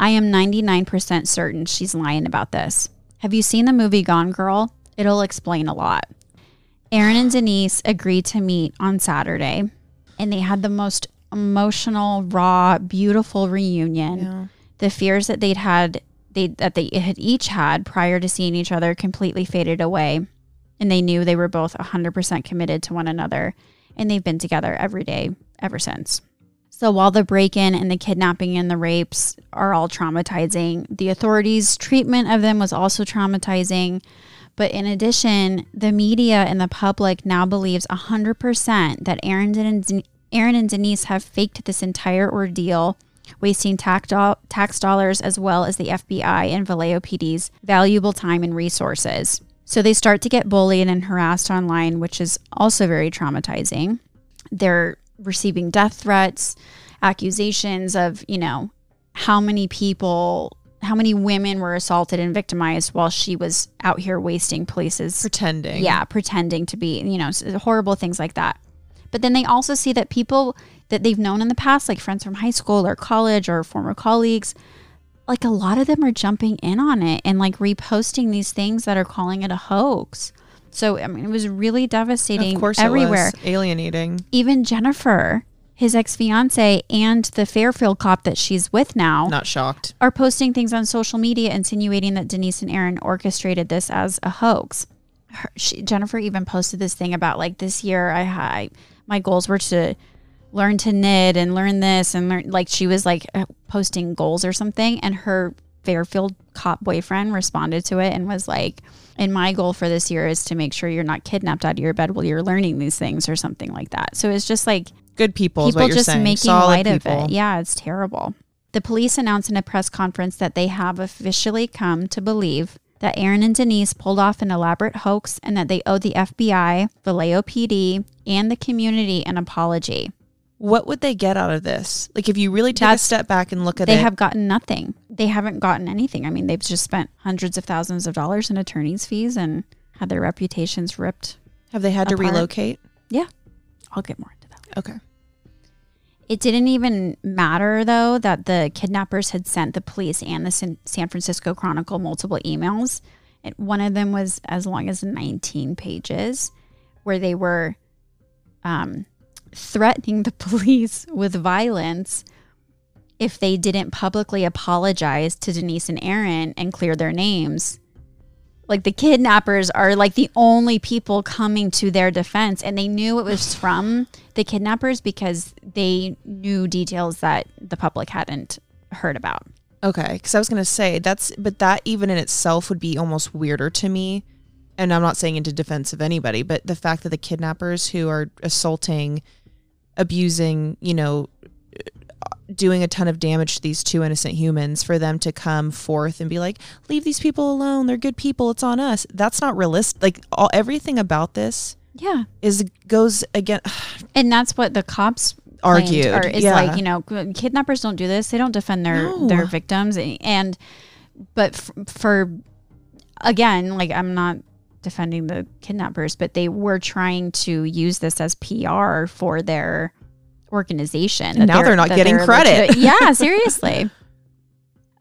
I am 99% certain she's lying about this. Have you seen the movie Gone Girl? It'll explain a lot. Aaron and Denise agreed to meet on Saturday, and they had the most emotional, raw, beautiful reunion. Yeah. The fears that they'd had, they that they had each had prior to seeing each other, completely faded away, and they knew they were both 100% committed to one another, and they've been together every day ever since. So while the break-in and the kidnapping and the rapes are all traumatizing, the authorities' treatment of them was also traumatizing. But in addition, the media and the public now believes 100% that Aaron and, Aaron and Denise have faked this entire ordeal, wasting tax, do- tax dollars as well as the FBI and Vallejo PD's valuable time and resources. So they start to get bullied and harassed online, which is also very traumatizing. They're receiving death threats, accusations of, you know, how many people, how many women were assaulted and victimized while she was out here wasting police's Pretending. yeah, pretending to be, you know, horrible things like that. But then they also see that people that they've known in the past, like friends from high school or college or former colleagues, like a lot of them are jumping in on it and like reposting these things that are calling it a hoax. So I mean, it was really devastating Of course everywhere. it was. Alienating. Even Jennifer, his ex fiance, and the Fairfield cop that she's with now Not shocked. are posting things on social media insinuating that Denise and Aaron orchestrated this as a hoax. Her, she, Jennifer even posted this thing about like this year I, I my goals were to learn to knit and learn this and learn like she was like uh, posting goals or something and her Fairfield cop boyfriend responded to it and was like and my goal for this year is to make sure you're not kidnapped out of your bed while you're learning these things or something like that. So it's just like Good people, people just saying. making Solid light people. of it. Yeah, it's terrible. The police announced in a press conference that they have officially come to believe that Aaron and Denise pulled off an elaborate hoax and that they owe the FBI, Vallejo PD, and the community an apology. What would they get out of this? Like, if you really take That's- a step back and look at They it, they have gotten nothing. They haven't gotten anything. I mean, they've just spent hundreds of thousands of dollars in attorney's fees and had their reputations ripped. have they had to relocate? Yeah. I'll get more into that. Okay. It didn't even matter, though, that the kidnappers had sent the police and the San Francisco Chronicle multiple emails. It, one of them was as long as 19 pages, where they were um, threatening the [LAUGHS] police with violence if they didn't publicly apologize to Denise and Aaron and clear their names. Like the kidnappers are like the only people coming to their defense, and they knew it was [SIGHS] from the kidnappers because they knew details that the public hadn't heard about. Okay. Because I was going to say, that's, but that even in itself would be almost weirder to me. And I'm not saying into defense of anybody, but the fact that the kidnappers who are assaulting, abusing, you know, doing a ton of damage to these two innocent humans for them to come forth and be like leave these people alone they're good people it's on us that's not realistic like all everything about this Yeah. is goes again [SIGHS] And that's what the cops argued. Or is yeah. like, you know, kidnappers don't do this. They don't defend their No. their victims. And but f- for again, like I'm not defending the kidnappers, but they were trying to use this as PR for their organization. And now they're not that getting credit. legit- [LAUGHS] yeah, [LAUGHS] seriously.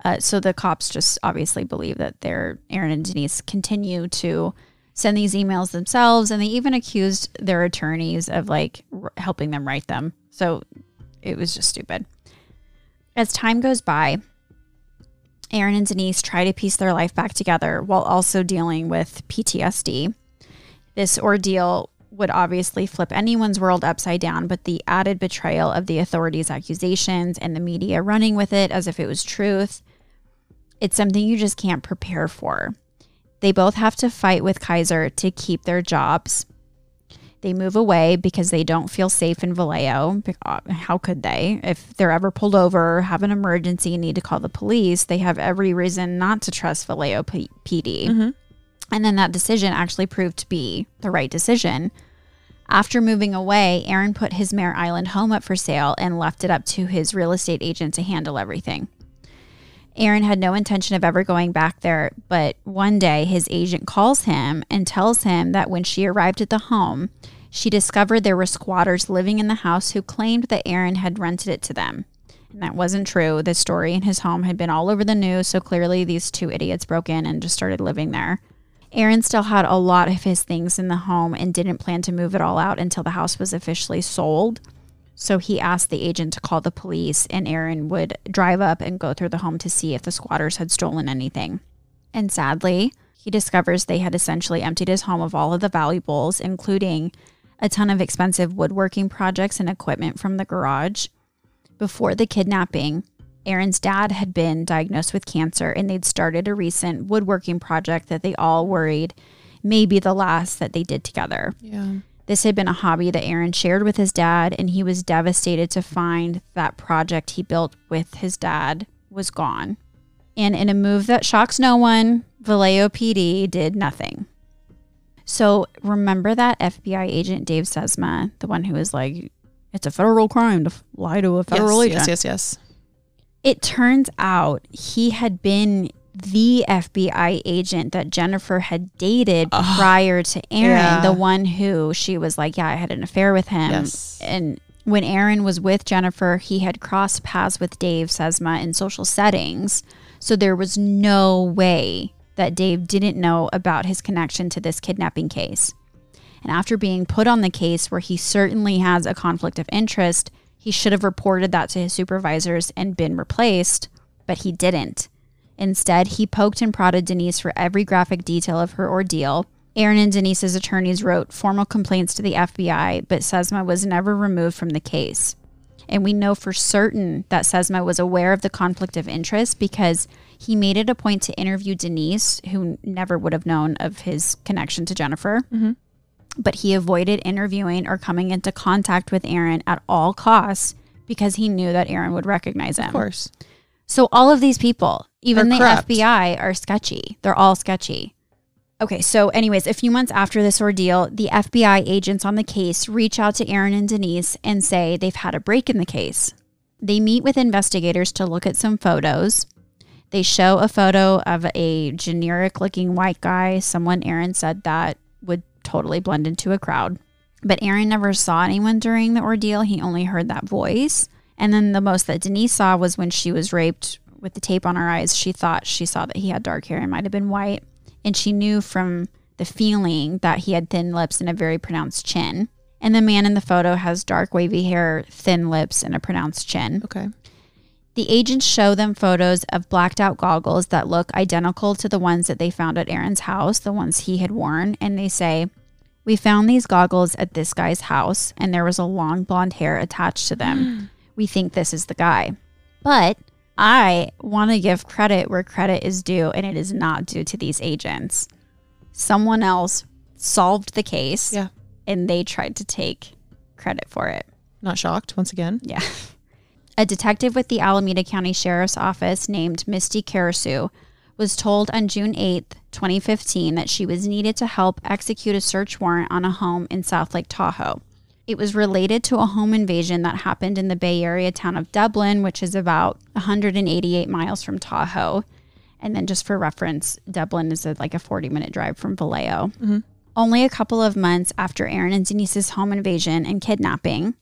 Uh, so the cops just obviously believe that their Aaron and Denise continue to send these emails themselves, and they even accused their attorneys of like r- helping them write them. So it was just stupid. As time goes by, Aaron and Denise try to piece their life back together while also dealing with PTSD. This ordeal would obviously flip anyone's world upside down, but the added betrayal of the authorities' accusations and the media running with it as if it was truth, it's something you just can't prepare for. They both have to fight with Kaiser to keep their jobs. They move away because they don't feel safe in Vallejo. Uh, How could they? If they're ever pulled over, have an emergency, and need to call the police, they have every reason not to trust Vallejo P- PD. And then that decision actually proved to be the right decision. After moving away, Aaron put his Mare Island home up for sale and left it up to his real estate agent to handle everything. Aaron had no intention of ever going back there, but one day his agent calls him and tells him that when she arrived at the home, she discovered there were squatters living in the house who claimed that Aaron had rented it to them. And that wasn't true. The story in his home had been all over the news, so clearly these two idiots broke in and just started living there. Aaron still had a lot of his things in the home and didn't plan to move it all out until the house was officially sold. So he asked the agent to call the police, and Aaron would drive up and go through the home to see if the squatters had stolen anything. And sadly, he discovers they had essentially emptied his home of all of the valuables, including a ton of expensive woodworking projects and equipment from the garage. Before the kidnapping, Aaron's dad had been diagnosed with cancer, and they'd started a recent woodworking project that they all worried may be the last that they did together. yeah. This had been a hobby that Aaron shared with his dad, and he was devastated to find that project he built with his dad was gone. And in a move that shocks no one, Vallejo PD did nothing. So remember that FBI agent Dave Sesma, the one who was like, it's a federal crime to lie to a federal yes, agent. yes, yes, yes. It turns out he had been the FBI agent that Jennifer had dated Ugh. prior to Aaron, Yeah. the one who she was like, Yeah, I had an affair with him. Yes. And when Aaron was with Jennifer, he had crossed paths with Dave Sesma in social settings. So there was no way that Dave didn't know about his connection to this kidnapping case. And after being put on the case where he certainly has a conflict of interest, he should have reported that to his supervisors and been replaced, but he didn't. Instead, he poked and prodded Denise for every graphic detail of her ordeal. Aaron and Denise's attorneys wrote formal complaints to the FBI, but Sesma was never removed from the case. And we know for certain that Sesma was aware of the conflict of interest because he made it a point to interview Denise, who never would have known of his connection to Jennifer. Mm-hmm. But he avoided interviewing or coming into contact with Aaron at all costs because he knew that Aaron would recognize him. Of course. So all of these people, even Are the corrupt. FBI, are sketchy. They're all sketchy. Okay, so anyways, a few months after this ordeal, the FBI agents on the case reach out to Aaron and Denise and say they've had a break in the case. They meet with investigators to look at some photos. They show a photo of a generic looking white guy, someone Aaron said that would totally blend into a crowd. But Aaron never saw anyone during the ordeal. He only heard that voice. And then the most that Denise saw was when she was raped with the tape on her eyes. She thought she saw that he had dark hair and might have been white. And she knew from the feeling that he had thin lips and a very pronounced chin. And the man in the photo has dark wavy hair, thin lips, and a pronounced chin. Okay. The agents show them photos of blacked out goggles that look identical to the ones that they found at Aaron's house, the ones he had worn. And they say, We found these goggles at this guy's house, and there was a long blonde hair attached to them. [GASPS] we think this is the guy. But I want to give credit where credit is due, and it is not due to these agents. Someone else solved the case, Yeah. and they tried to take credit for it. Not shocked once again. Yeah. [LAUGHS] A detective with the Alameda County Sheriff's Office named Misty Carausu was told on June 8th, 2015, that she was needed to help execute a search warrant on a home in South Lake Tahoe. It was related to a home invasion that happened in the Bay Area town of Dublin, which is about 188 miles from Tahoe. And then, just for reference, Dublin is a, like a 40 minute drive from Vallejo. Mm-hmm. Only a couple of months after Aaron and Denise's home invasion and kidnapping,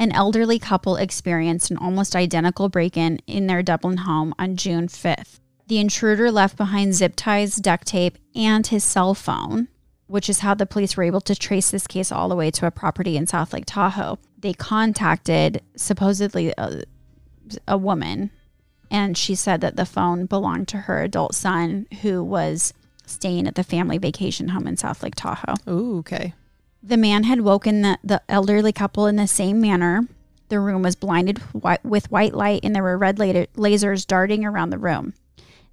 an elderly couple experienced an almost identical break in in their Dublin home on June 5th. The intruder left behind zip ties, duct tape, and his cell phone, which is how the police were able to trace this case all the way to a property in South Lake Tahoe. They contacted supposedly a, a woman, and she said that the phone belonged to her adult son who was staying at the family vacation home in South Lake Tahoe. Ooh, okay. The man had woken the, the elderly couple in the same manner. The room was blinded wi- with white light and there were red lasers darting around the room.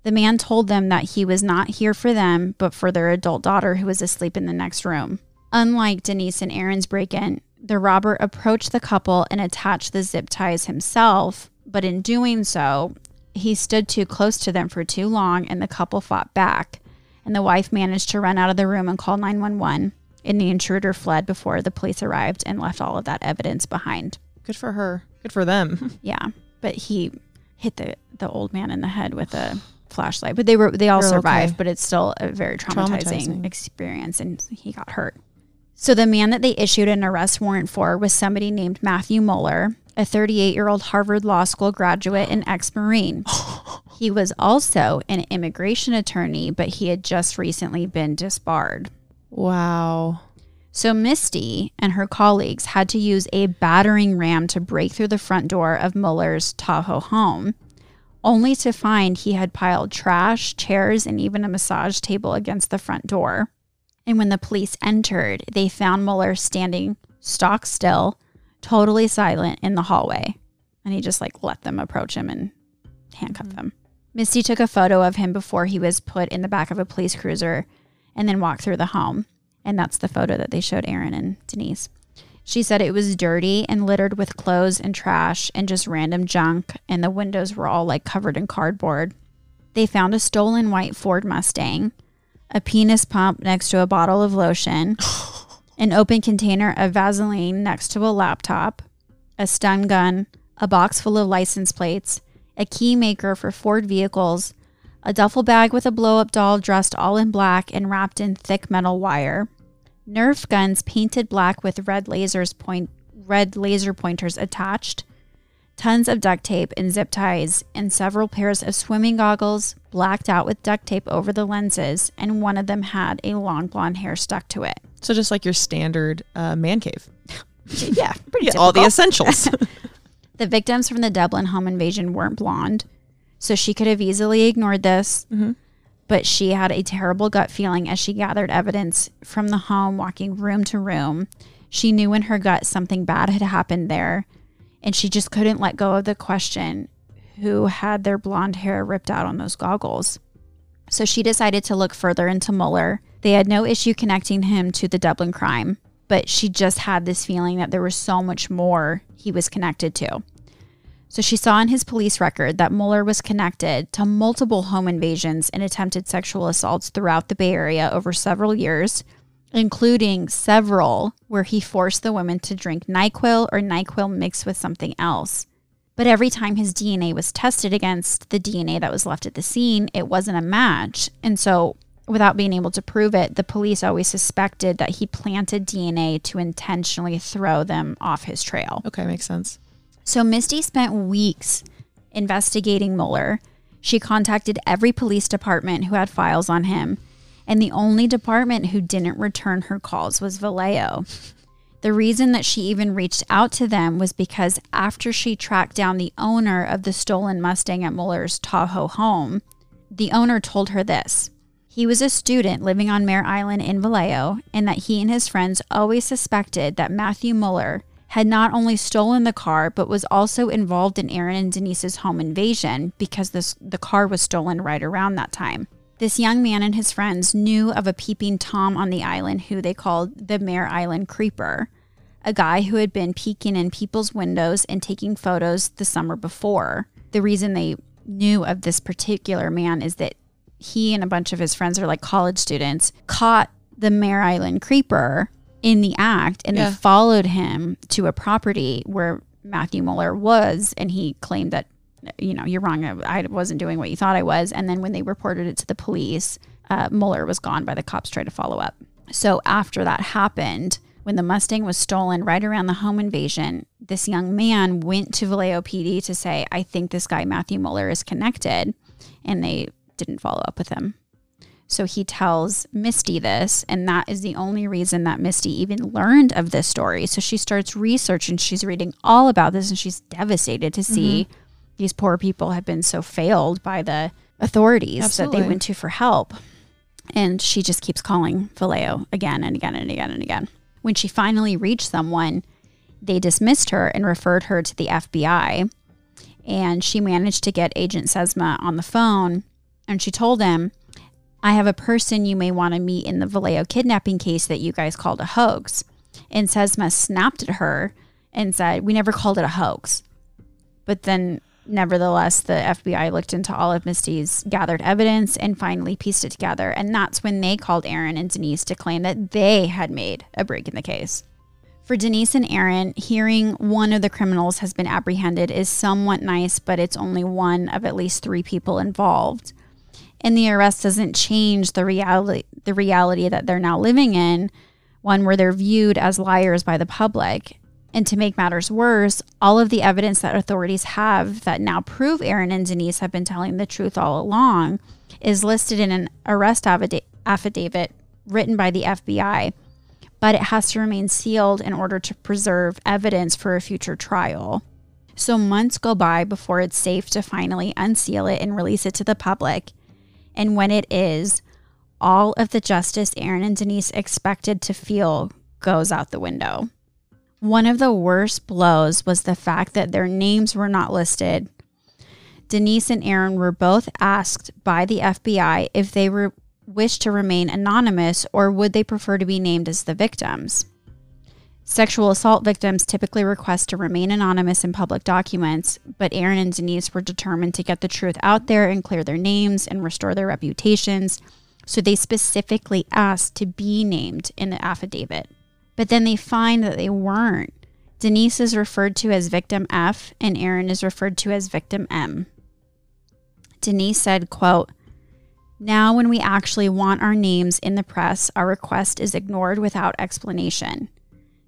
The man told them that he was not here for them, but for their adult daughter who was asleep in the next room. Unlike Denise and Aaron's break in, the robber approached the couple and attached the zip ties himself, but in doing so, he stood too close to them for too long and the couple fought back. And the wife managed to run out of the room and call 911 and the intruder fled before the police arrived and left all of that evidence behind. Good for her. Good for them. [LAUGHS] Yeah, but he hit the the old man in the head with a flashlight. But they were they all oh, They're survived, okay. but it's still a very traumatizing, Traumatizing. experience and he got hurt. So the man that they issued an arrest warrant for was somebody named Matthew Muller, a 38-year-old Harvard Law School graduate and ex-marine. [GASPS] he was also an immigration attorney, but he had just recently been disbarred. Wow. So Misty and her colleagues had to use a battering ram to break through the front door of Muller's Tahoe home, only to find he had piled trash, chairs, and even a massage table against the front door. And when the police entered, they found Muller standing stock still, totally silent in the hallway. And he just like let them approach him and handcuff mm-hmm. them. Misty took a photo of him before he was put in the back of a police cruiser and then walk through the home. And that's the photo that they showed Aaron and Denise. She said it was dirty and littered with clothes and trash and just random junk, and the windows were all like covered in cardboard. They found a stolen white Ford Mustang, a penis pump next to a bottle of lotion, [LAUGHS] an open container of Vaseline next to a laptop, a stun gun, a box full of license plates, a key maker for Ford vehicles, a duffel bag with a blow up doll dressed all in black and wrapped in thick metal wire, Nerf guns painted black with red lasers point red laser pointers attached, tons of duct tape and zip ties, and several pairs of swimming goggles blacked out with duct tape over the lenses, and one of them had a long blonde hair stuck to it. So just like your standard uh, man cave. yeah, pretty [LAUGHS] All the essentials. [LAUGHS] [LAUGHS] The victims from the Dublin home invasion weren't blonde, so she could have easily ignored this. Mm-hmm. But she had a terrible gut feeling as she gathered evidence from the home, walking room to room. She knew in her gut something bad had happened there, and she just couldn't let go of the question who had their blonde hair ripped out on those goggles. So she decided to look further into Muller. They had no issue connecting him to the Dublin crime, but she just had this feeling that there was so much more he was connected to. So she saw in his police record that Muller was connected to multiple home invasions and attempted sexual assaults throughout the Bay Area over several years, including several where he forced the women to drink NyQuil or NyQuil mixed with something else. But every time his DNA was tested against the DNA that was left at the scene, it wasn't a match. And so, without being able to prove it, the police always suspected that he planted DNA to intentionally throw them off his trail. okay, makes sense. So Misty spent weeks investigating Muller. She contacted every police department who had files on him, and the only department who didn't return her calls was Vallejo. The reason that she even reached out to them was because after she tracked down the owner of the stolen Mustang at Muller's Tahoe home, the owner told her this. He was a student living on Mare Island in Vallejo, and that he and his friends always suspected that Matthew Muller had not only stolen the car, but was also involved in Aaron and Denise's home invasion because this, the car was stolen right around that time. This young man and his friends knew of a peeping Tom on the island who they called the Mare Island Creeper, a guy who had been peeking in people's windows and taking photos the summer before. The reason they knew of this particular man is that he and a bunch of his friends are like college students, caught the Mare Island creeper in the act and Yeah. they followed him to a property where Matthew Muller was and he claimed that you know you're wrong I I wasn't doing what you thought I was. And then when they reported it to the police uh, Muller was gone by the cops tried to follow up. So after that happened when the Mustang was stolen right around the home invasion this young man went to Vallejo PD to say I think this guy Matthew Muller is connected and they didn't follow up with him so he tells Misty this, and that is the only reason that Misty even learned of this story. So she starts researching, she's reading all about this, and she's devastated to see mm-hmm. these poor people have been so failed by the authorities that they went to for help. And she just keeps calling Vallejo again and again and again and again. When she finally reached someone, they dismissed her and referred her to the FBI. And she managed to get Agent Sesma on the phone, and she told him, I have a person you may want to meet in the Vallejo kidnapping case that you guys called a hoax. And Sesma snapped at her and said, We never called it a hoax. But then, nevertheless, the FBI looked into all of Misty's gathered evidence and finally pieced it together. And that's when they called Aaron and Denise to claim that they had made a break in the case. For Denise and Aaron, hearing one of the criminals has been apprehended is somewhat nice, but it's only one of at least three people involved and the arrest doesn't change the reality the reality that they're now living in one where they're viewed as liars by the public. And to make matters worse all of the evidence that authorities have that now prove Aaron and Denise have been telling the truth all along is listed in an arrest affida- affidavit written by the FBI but it has to remain sealed in order to preserve evidence for a future trial. So months go by before it's safe to finally unseal it and release it to the public and when it is, all of the justice Aaron and Denise expected to feel goes out the window. One of the worst blows was the fact that their names were not listed. Denise and Aaron were both asked by the FBI if they wished to remain anonymous or would they prefer to be named as the victims. Sexual assault victims typically request to remain anonymous in public documents, but Aaron and Denise were determined to get the truth out there and clear their names and restore their reputations. So they specifically asked to be named in the affidavit. But then they find that they weren't. Denise is referred to as victim F and Aaron is referred to as victim M. Denise said, quote, now, when we actually want our names in the press, our request is ignored without explanation.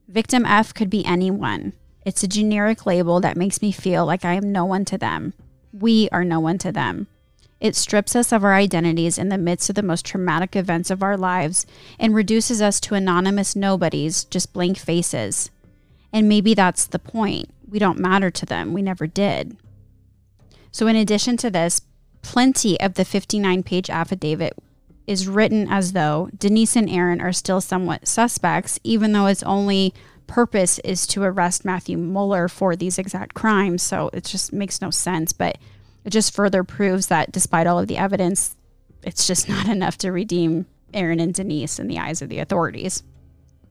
Victim F could be anyone. It's a generic label that makes me feel like I am no one to them. We are no one to them. It strips us of our identities in the midst of the most traumatic events of our lives and reduces us to anonymous nobodies, just blank faces. And maybe that's the point. We don't matter to them. We never did. So, in addition to this, plenty of the 59 page affidavit is written as though Denise and Aaron are still somewhat suspects, even though its only purpose is to arrest Matthew Muller for these exact crimes. So it just makes no sense. But it just further proves that despite all of the evidence, it's just [LAUGHS] not enough to redeem Aaron and Denise in the eyes of the authorities.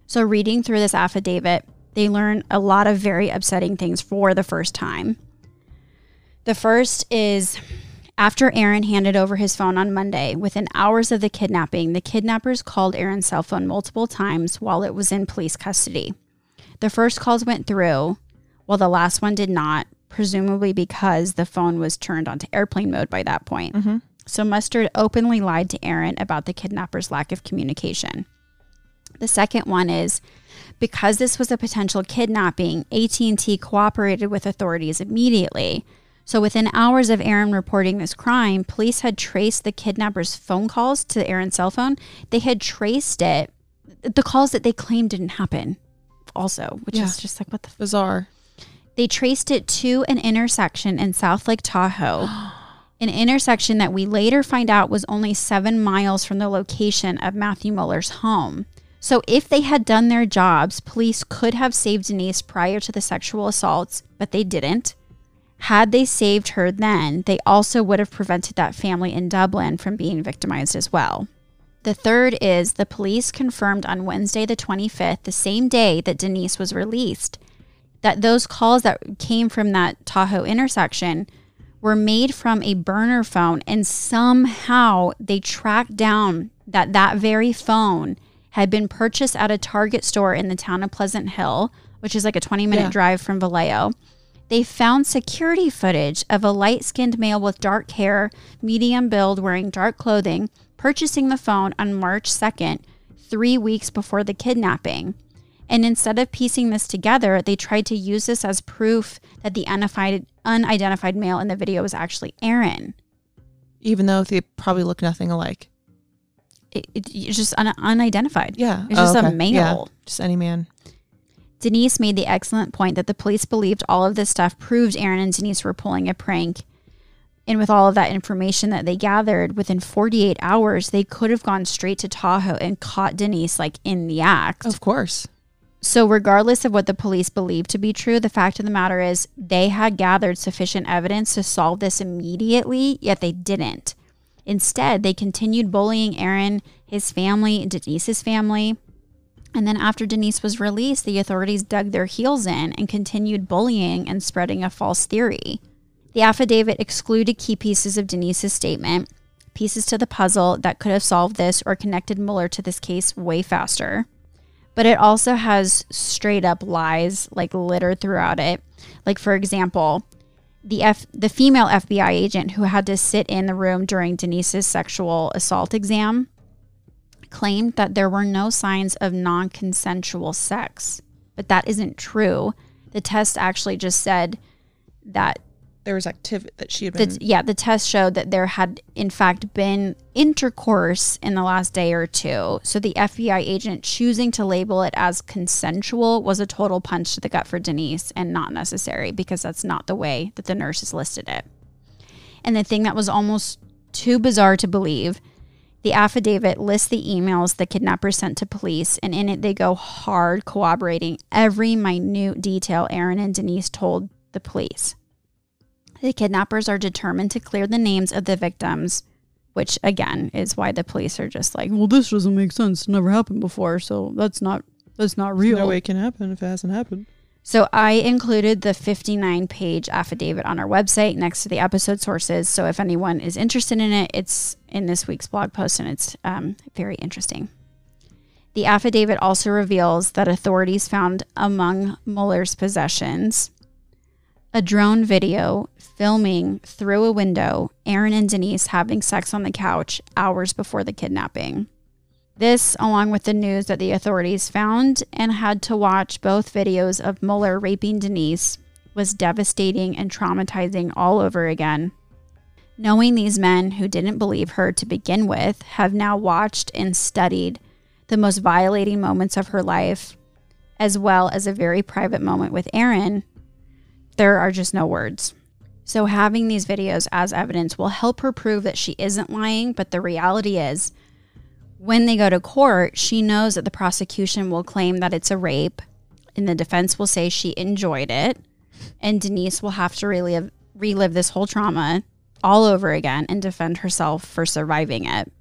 So, reading through this affidavit, they learn a lot of very upsetting things for the first time. The first is after Aaron handed over his phone on Monday, within hours of the kidnapping, the kidnappers called Aaron's cell phone multiple times while it was in police custody. The first calls went through, while the last one did not, presumably because the phone was turned onto airplane mode by that point. Mm-hmm. So Mustard openly lied to Aaron about the kidnappers' lack of communication. The second one is because this was a potential kidnapping, AT&T cooperated with authorities immediately. So within hours of Aaron reporting this crime, police had traced the kidnappers' phone calls to Aaron's cell phone. They had traced it, the calls that they claimed didn't happen also, which Yeah. is just like what the Bizarre. they traced it to an intersection in South Lake Tahoe, [GASPS] an intersection that we later find out was only seven miles from the location of Matthew Muller's home. So, if they had done their jobs, police could have saved Denise prior to the sexual assaults, but they didn't. Had they saved her then, they also would have prevented that family in Dublin from being victimized as well. The third is the police confirmed on Wednesday, the 25th, the same day that Denise was released, that those calls that came from that Tahoe intersection were made from a burner phone and somehow they tracked down that that very phone had been purchased at a Target store in the town of Pleasant Hill, which is like a 20 minute Yeah. drive from Vallejo. They found security footage of a light skinned male with dark hair, medium build, wearing dark clothing, purchasing the phone on March 2nd, three weeks before the kidnapping. And instead of piecing this together, they tried to use this as proof that the unidentified, unidentified male in the video was actually Aaron. Even though they probably look nothing alike. It, it- it's just un, unidentified. Yeah. It's just oh, a male. Yeah. Just any man. Denise made the excellent point that the police believed all of this stuff proved Aaron and Denise were pulling a prank. And with all of that information that they gathered, within 48 hours, they could have gone straight to Tahoe and caught Denise like in the act. Of course. So, regardless of what the police believed to be true, the fact of the matter is they had gathered sufficient evidence to solve this immediately, yet they didn't. Instead, they continued bullying Aaron, his family, Denise's family. And then, after Denise was released, the authorities dug their heels in and continued bullying and spreading a false theory. The affidavit excluded key pieces of Denise's statement, pieces to the puzzle that could have solved this or connected Muller to this case way faster but it also has straight up lies like littered throughout it. Like for example, the F the female FBI agent who had to sit in the room during Denise's sexual assault exam claimed that there were no signs of non-consensual sex. But that isn't true. The test actually just said that There was activity that she had been. the, yeah, the test showed that there had, in fact, been intercourse in the last day or two. So the FBI agent choosing to label it as consensual was a total punch to the gut for Denise and not necessary because that's not the way that the nurses listed it. And the thing that was almost too bizarre to believe the affidavit lists the emails the kidnappers sent to police, and in it they go hard corroborating every minute detail Aaron and Denise told the police. The kidnappers are determined to clear the names of the victims, which again is why the police are just like, well, this doesn't make sense. It never happened before, so that's not that's not real. no way it can happen if it hasn't happened. So I included the 59 page affidavit on our website next to the episode sources. So if anyone is interested in it, it's in this week's blog post and it's um, very interesting. The affidavit also reveals that authorities found among Muller's possessions a drone video filming through a window Aaron and Denise having sex on the couch hours before the kidnapping. This, along with the news that the authorities found and had to watch both videos of Muller raping Denise, was devastating and traumatizing all over again. Knowing these men who didn't believe her to begin with have now watched and studied the most violating moments of her life, as well as a very private moment with Aaron, there are just no words. So, having these videos as evidence will help her prove that she isn't lying, but the reality is, when they go to court, she knows that the prosecution will claim that it's a rape, and the defense will say she enjoyed it, and Denise will have to relive relive this whole trauma all over again and defend herself for surviving it.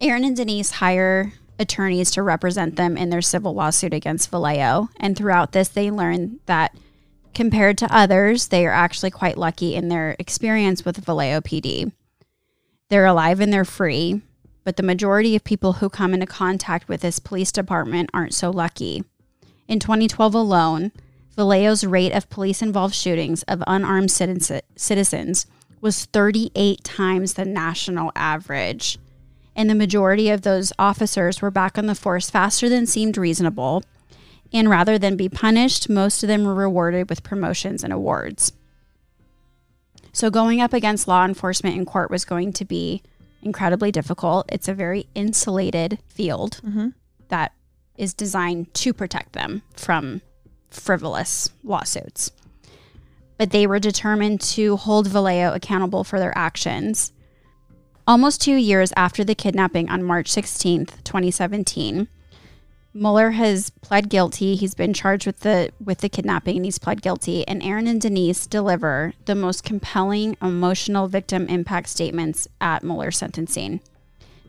Aaron and Denise hire attorneys to represent them in their civil lawsuit against Vallejo, and throughout this, they learn that compared to others, they are actually quite lucky in their experience with Vallejo PD. They're alive and they're free, but the majority of people who come into contact with this police department aren't so lucky. In 2012 alone, Vallejo's rate of police involved shootings of unarmed citizens was 38 times the national average. And the majority of those officers were back on the force faster than seemed reasonable. And rather than be punished, most of them were rewarded with promotions and awards. So going up against law enforcement in court was going to be incredibly difficult. It's a very insulated field Mm-hmm. that is designed to protect them from frivolous lawsuits. But they were determined to hold Vallejo accountable for their actions. Almost two years after the kidnapping on March 16th, 2017, Muller has pled guilty. He's been charged with the with the kidnapping and he's pled guilty. And Aaron and Denise deliver the most compelling emotional victim impact statements at Muller's sentencing.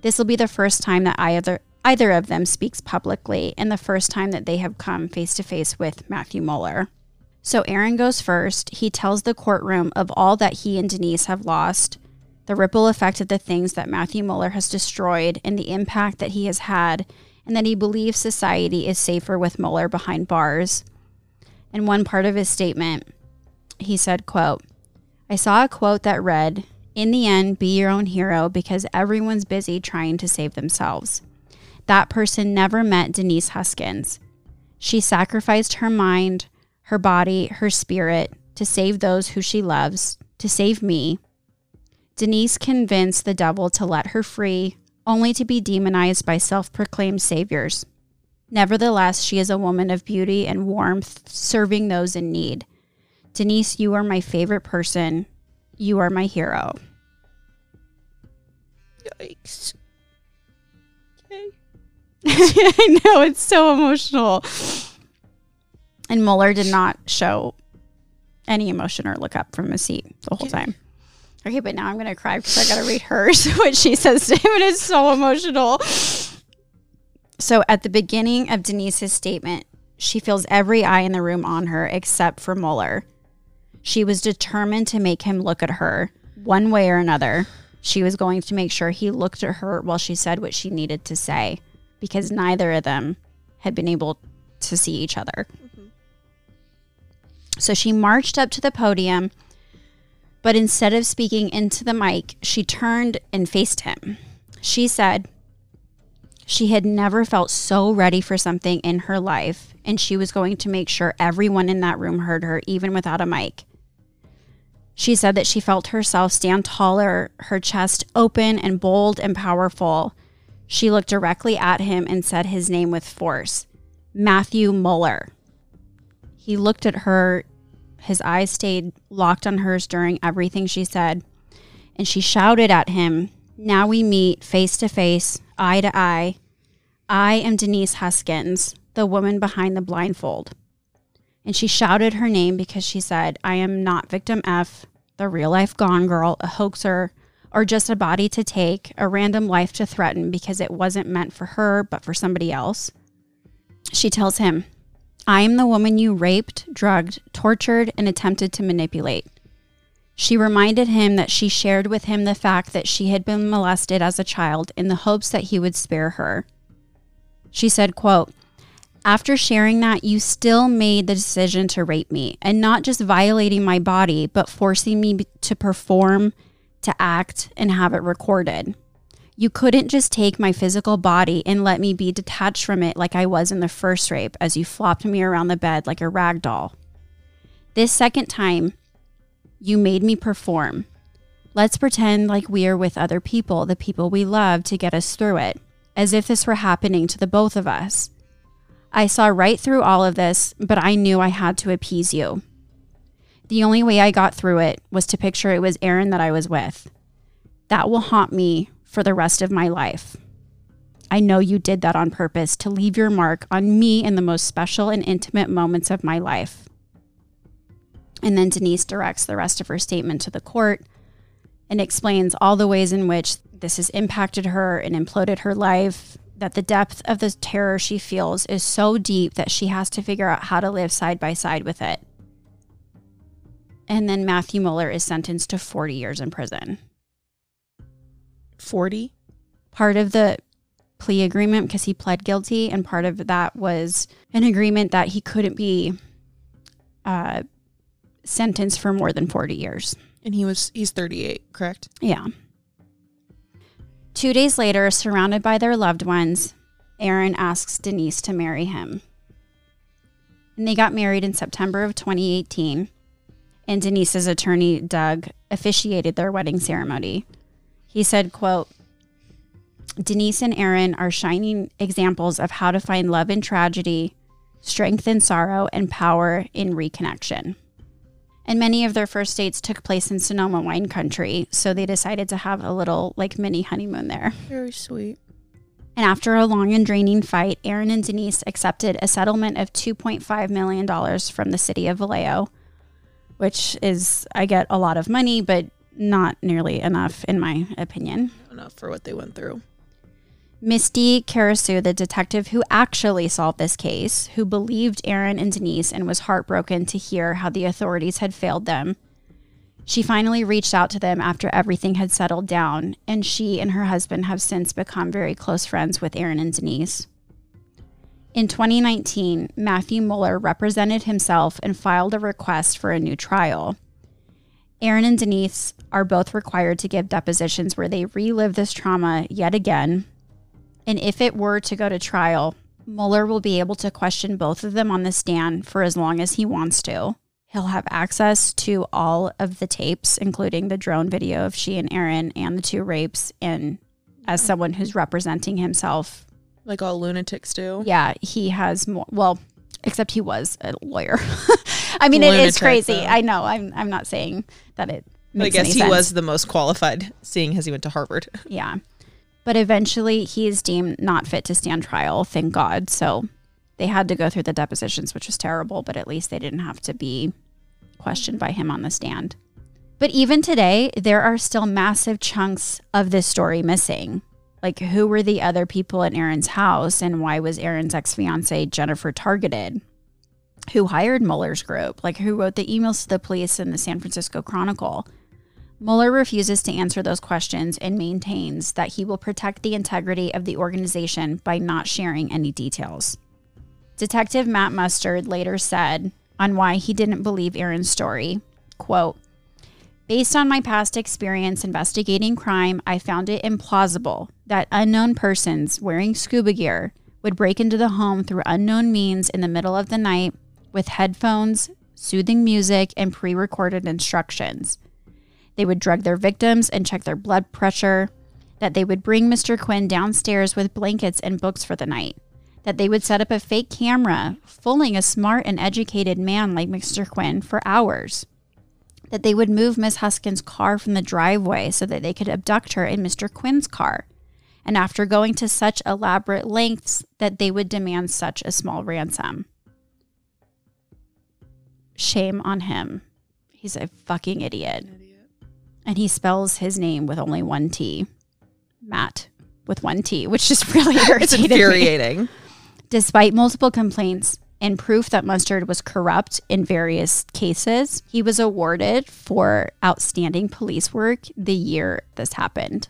This will be the first time that either either of them speaks publicly and the first time that they have come face to face with Matthew Muller. So Aaron goes first. He tells the courtroom of all that he and Denise have lost, the ripple effect of the things that Matthew Muller has destroyed, and the impact that he has had, and that he believes society is safer with Muller behind bars. In one part of his statement, he said, quote, I saw a quote that read, In the end, be your own hero because everyone's busy trying to save themselves. That person never met Denise Huskins. She sacrificed her mind, her body, her spirit to save those who she loves, to save me. Denise convinced the devil to let her free, only to be demonized by self proclaimed saviors. Nevertheless, she is a woman of beauty and warmth, serving those in need. Denise, you are my favorite person. You are my hero. Yikes. Okay. [LAUGHS] I know, it's so emotional. And Muller did not show any emotion or look up from his seat the whole time. Okay, but now I'm going to cry because I got to read hers, [LAUGHS] what she says to him. It is so emotional. So at the beginning of Denise's statement, she feels every eye in the room on her except for Muller. She was determined to make him look at her one way or another. She was going to make sure he looked at her while she said what she needed to say because neither of them had been able to see each other. Mm-hmm. So she marched up to the podium, but instead of speaking into the mic, she turned and faced him. She said she had never felt so ready for something in her life, and she was going to make sure everyone in that room heard her, even without a mic. She said that she felt herself stand taller, her chest open and bold and powerful. She looked directly at him and said his name with force Matthew Muller. He looked at her. His eyes stayed locked on hers during everything she said. And she shouted at him, Now we meet face to face, eye to eye. I am Denise Huskins, the woman behind the blindfold. And she shouted her name because she said, I am not victim F, the real life gone girl, a hoaxer, or just a body to take, a random life to threaten because it wasn't meant for her, but for somebody else. She tells him, I am the woman you raped, drugged, tortured, and attempted to manipulate. She reminded him that she shared with him the fact that she had been molested as a child in the hopes that he would spare her. She said, quote, after sharing that, you still made the decision to rape me and not just violating my body, but forcing me to perform, to act, and have it recorded. You couldn't just take my physical body and let me be detached from it like I was in the first rape as you flopped me around the bed like a rag doll. This second time, you made me perform. Let's pretend like we are with other people, the people we love, to get us through it, as if this were happening to the both of us. I saw right through all of this, but I knew I had to appease you. The only way I got through it was to picture it was Aaron that I was with. That will haunt me for the rest of my life. I know you did that on purpose to leave your mark on me in the most special and intimate moments of my life. And then Denise directs the rest of her statement to the court and explains all the ways in which this has impacted her and imploded her life, that the depth of the terror she feels is so deep that she has to figure out how to live side by side with it. And then Matthew Muller is sentenced to 40 years in prison. 40. Part of the plea agreement, because he pled guilty, and part of that was an agreement that he couldn't be uh, sentenced for more than 40 years. And he was he's 38, correct? Yeah. Two days later, surrounded by their loved ones, Aaron asks Denise to marry him. And they got married in September of 2018. And Denise's attorney, Doug, officiated their wedding ceremony. He said, quote, Denise and Aaron are shining examples of how to find love in tragedy, strength in sorrow, and power in reconnection. And many of their first dates took place in Sonoma wine country, so they decided to have a little like mini honeymoon there. Very sweet. And after a long and draining fight, Aaron and Denise accepted a settlement of $2.5 million from the city of Vallejo, which is, I get a lot of money, but not nearly enough, in my opinion. Enough for what they went through. Misty Carausu, the detective who actually solved this case, who believed Aaron and Denise and was heartbroken to hear how the authorities had failed them, she finally reached out to them after everything had settled down, and she and her husband have since become very close friends with Aaron and Denise. In 2019, Matthew Muller represented himself and filed a request for a new trial. Aaron and Denise are both required to give depositions where they relive this trauma yet again. And if it were to go to trial, Muller will be able to question both of them on the stand for as long as he wants to. He'll have access to all of the tapes, including the drone video of she and Aaron and the two rapes. And as someone who's representing himself, Like all lunatics do. yeah, he has more. Well, except he was a lawyer. [LAUGHS] I mean, it is crazy. though. I know. I'm. I'm not saying that it. But I guess he sense. was the most qualified, seeing as he went to Harvard. [LAUGHS] Yeah. But eventually he is deemed not fit to stand trial, thank God. So they had to go through the depositions, which was terrible, but at least they didn't have to be questioned by him on the stand. But even today, there are still massive chunks of this story missing. Like, who were the other people in Aaron's house, and why was Aaron's ex fiancee Jennifer targeted? Who hired Muller's group? Like, who wrote the emails to the police in the San Francisco Chronicle? Muller refuses to answer those questions and maintains that he will protect the integrity of the organization by not sharing any details. Detective Matt Mustard later said on why he didn't believe Aaron's story, quote, Based on my past experience investigating crime, I found it implausible that unknown persons wearing scuba gear would break into the home through unknown means in the middle of the night with headphones, soothing music, and pre recorded instructions. They would drug their victims and check their blood pressure, that they would bring Mr. Quinn downstairs with blankets and books for the night, that they would set up a fake camera fooling a smart and educated man like Mr. Quinn for hours, that they would move Miss Huskin's car from the driveway so that they could abduct her in Mr. Quinn's car, and after going to such elaborate lengths that they would demand such a small ransom. Shame on him. He's a fucking idiot. And he spells his name with only one T. Matt with one T, which just really [LAUGHS] It's irritated me. infuriating. Despite multiple complaints and proof that Mustard was corrupt in various cases, he was awarded for outstanding police work the year this happened.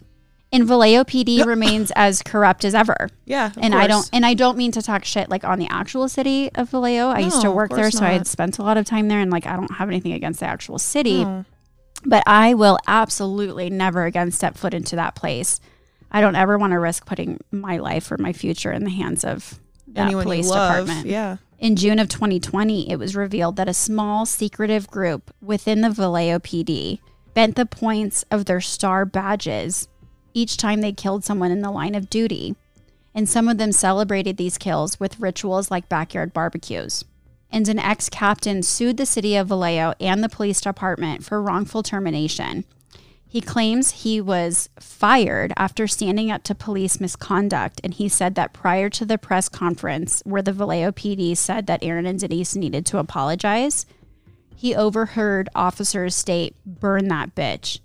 And Vallejo PD [LAUGHS] remains as corrupt as ever. Yeah. and I don't and I don't mean to talk shit like on the actual city of Vallejo. I used to work there, course so I had spent a lot of time there and like I don't have anything against the actual city. No. But I will absolutely never again step foot into that place. I don't ever want to risk putting my life or my future in the hands of that Anyone police love. department. Yeah. In June of 2020, it was revealed that a small secretive group within the Vallejo PD bent the points of their star badges each time they killed someone in the line of duty. And some of them celebrated these kills with rituals like backyard barbecues. And an ex captain sued the city of Vallejo and the police department for wrongful termination. He claims he was fired after standing up to police misconduct. And he said that prior to the press conference where the Vallejo PD said that Aaron and Denise needed to apologize, he overheard officers state, burn that bitch,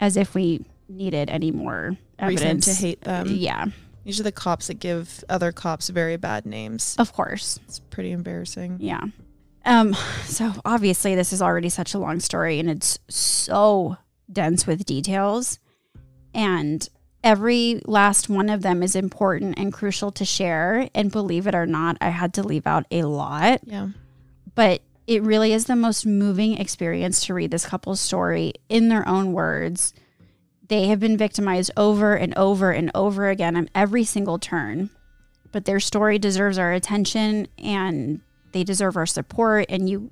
as if we needed any more Reason to hate them. Yeah, These are the cops that give other cops very bad names. of course. It's pretty embarrassing. Yeah. Um, so obviously this is already such a long story and it's so dense with details. And every last one of them is important and crucial to share. And believe it or not, I had to leave out a lot. Yeah. But it really is the most moving experience to read this couple's story in their own words. They have been victimized over and over and over again on every single turn. But their story deserves our attention and they deserve our support. And you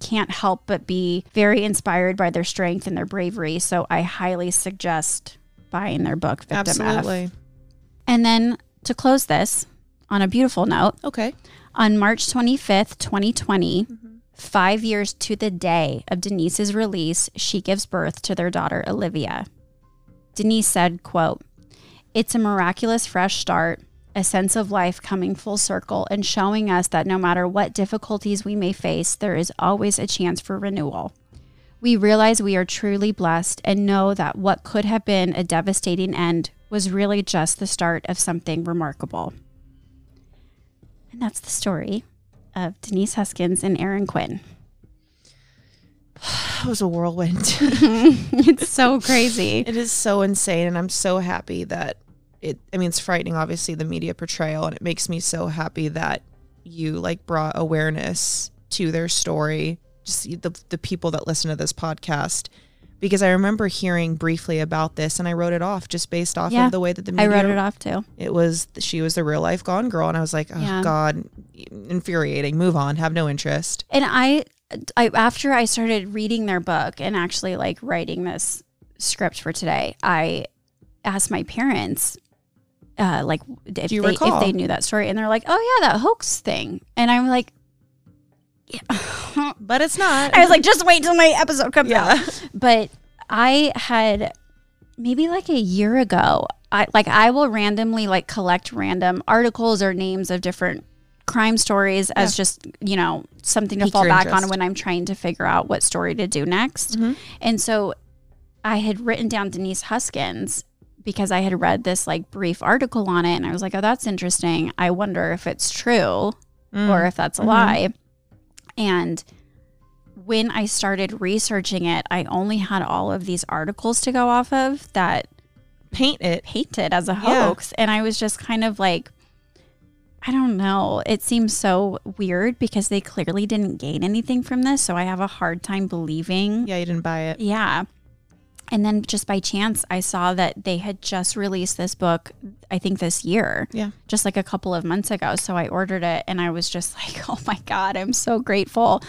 can't help but be very inspired by their strength and their bravery. So I highly suggest buying their book, Victim F. Absolutely. And then to close this on a beautiful note, Okay. on March 25th, 2020, mm-hmm. five years to the day of Denise's release, she gives birth to their daughter, Olivia. Denise said, quote, It's a miraculous fresh start, a sense of life coming full circle and showing us that no matter what difficulties we may face, there is always a chance for renewal. We realize we are truly blessed and know that what could have been a devastating end was really just the start of something remarkable. And that's the story of Denise Huskins and Aaron Quinn. That [SIGHS] was a whirlwind. [LAUGHS] it's so [LAUGHS] crazy. it is so insane. And I'm so happy that it, I mean, it's frightening, obviously, the media portrayal. And it makes me so happy that you like brought awareness to their story, just the, the people that listen to this podcast. Because I remember hearing briefly about this and I wrote it off just based off Yeah. of the way that the I media wrote it off too. it was she was the real life gone girl and i was like oh Yeah. god infuriating move on have no interest And I, I after I started reading their book and actually like writing this script for today, I asked my parents, uh, like if they if they knew that story, and they're like, "Oh yeah, that hoax thing," and I'm like, yeah. [LAUGHS] but it's not I was like, just wait till my episode comes yeah out. But I had maybe like a year ago. I like I will randomly like collect random articles or names of different crime stories as just you know something to Pique fall back on when I'm trying to figure out what story to do next. Mhm. And so I had written down Denise Huskins because I had read this like brief article on it and I was like, oh, that's interesting. I wonder if it's true Mm. or if that's a Mhm. lie. And when I started researching it, I only had all of these articles to go off of that paint it painted as a Yeah. hoax. And I was just kind of like, I don't know. It seems so weird because they clearly didn't gain anything from this. So I have a hard time believing. yeah you didn't buy it Yeah. And then just by chance, I saw that they had just released this book, I think this year yeah just like a couple of months ago. So I ordered it and I was just [LAUGHS] like, oh my God, I'm so grateful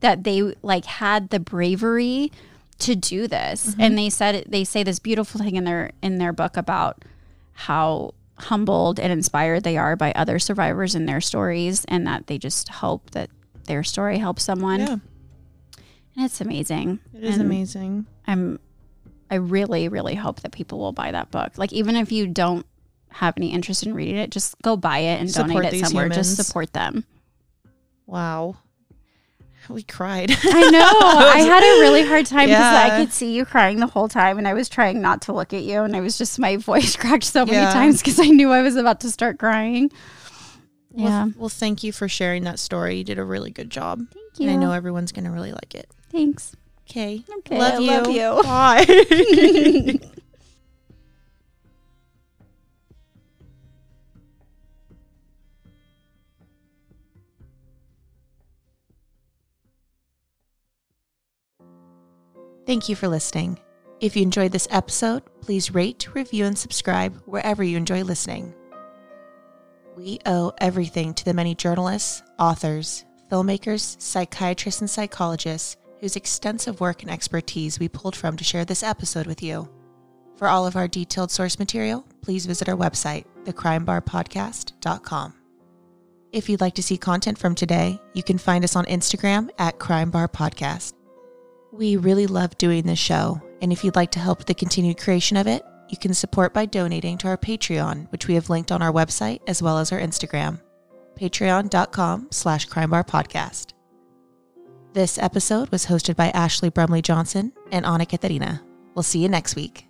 that they like had the bravery to do this. Mm-hmm. And they said they say this beautiful thing in their in their book about how humbled and inspired they are by other survivors and their stories and that they just hope that their story helps someone. yeah And it's amazing. it is And amazing I'm I really, really hope that people will buy that book. Like even if you don't have any interest in reading it, just go buy it and Support donate it somewhere. Just support them. wow we cried [LAUGHS] I know. I had a really hard time because I could see you crying the whole time, and I was trying not to look at you, and I was just my [LAUGHS] voice cracked so many Yeah. times because I knew I was about to start crying. Yeah. well thank you for sharing that story you did a really good job Thank you. and i know everyone's gonna really like it Thanks. okay Okay. love you love you. bye [LAUGHS] Thank you for listening. If you enjoyed this episode, please rate, review, and subscribe wherever you enjoy listening. We owe everything to the many journalists, authors, filmmakers, psychiatrists, and psychologists whose extensive work and expertise we pulled from to share this episode with you. For all of our detailed source material, please visit our website, thecrimebarpodcast.com. If you'd like to see content from today, you can find us on Instagram at Crime Bar Podcast. We really love doing this show, and if you'd like to help the continued creation of it, you can support by donating to our Patreon, which we have linked on our website as well as our Instagram, patreon.com slash crimebarpodcast. This episode was hosted by Ashley Brumley Johnson and Anna Katharina. We'll see you next week.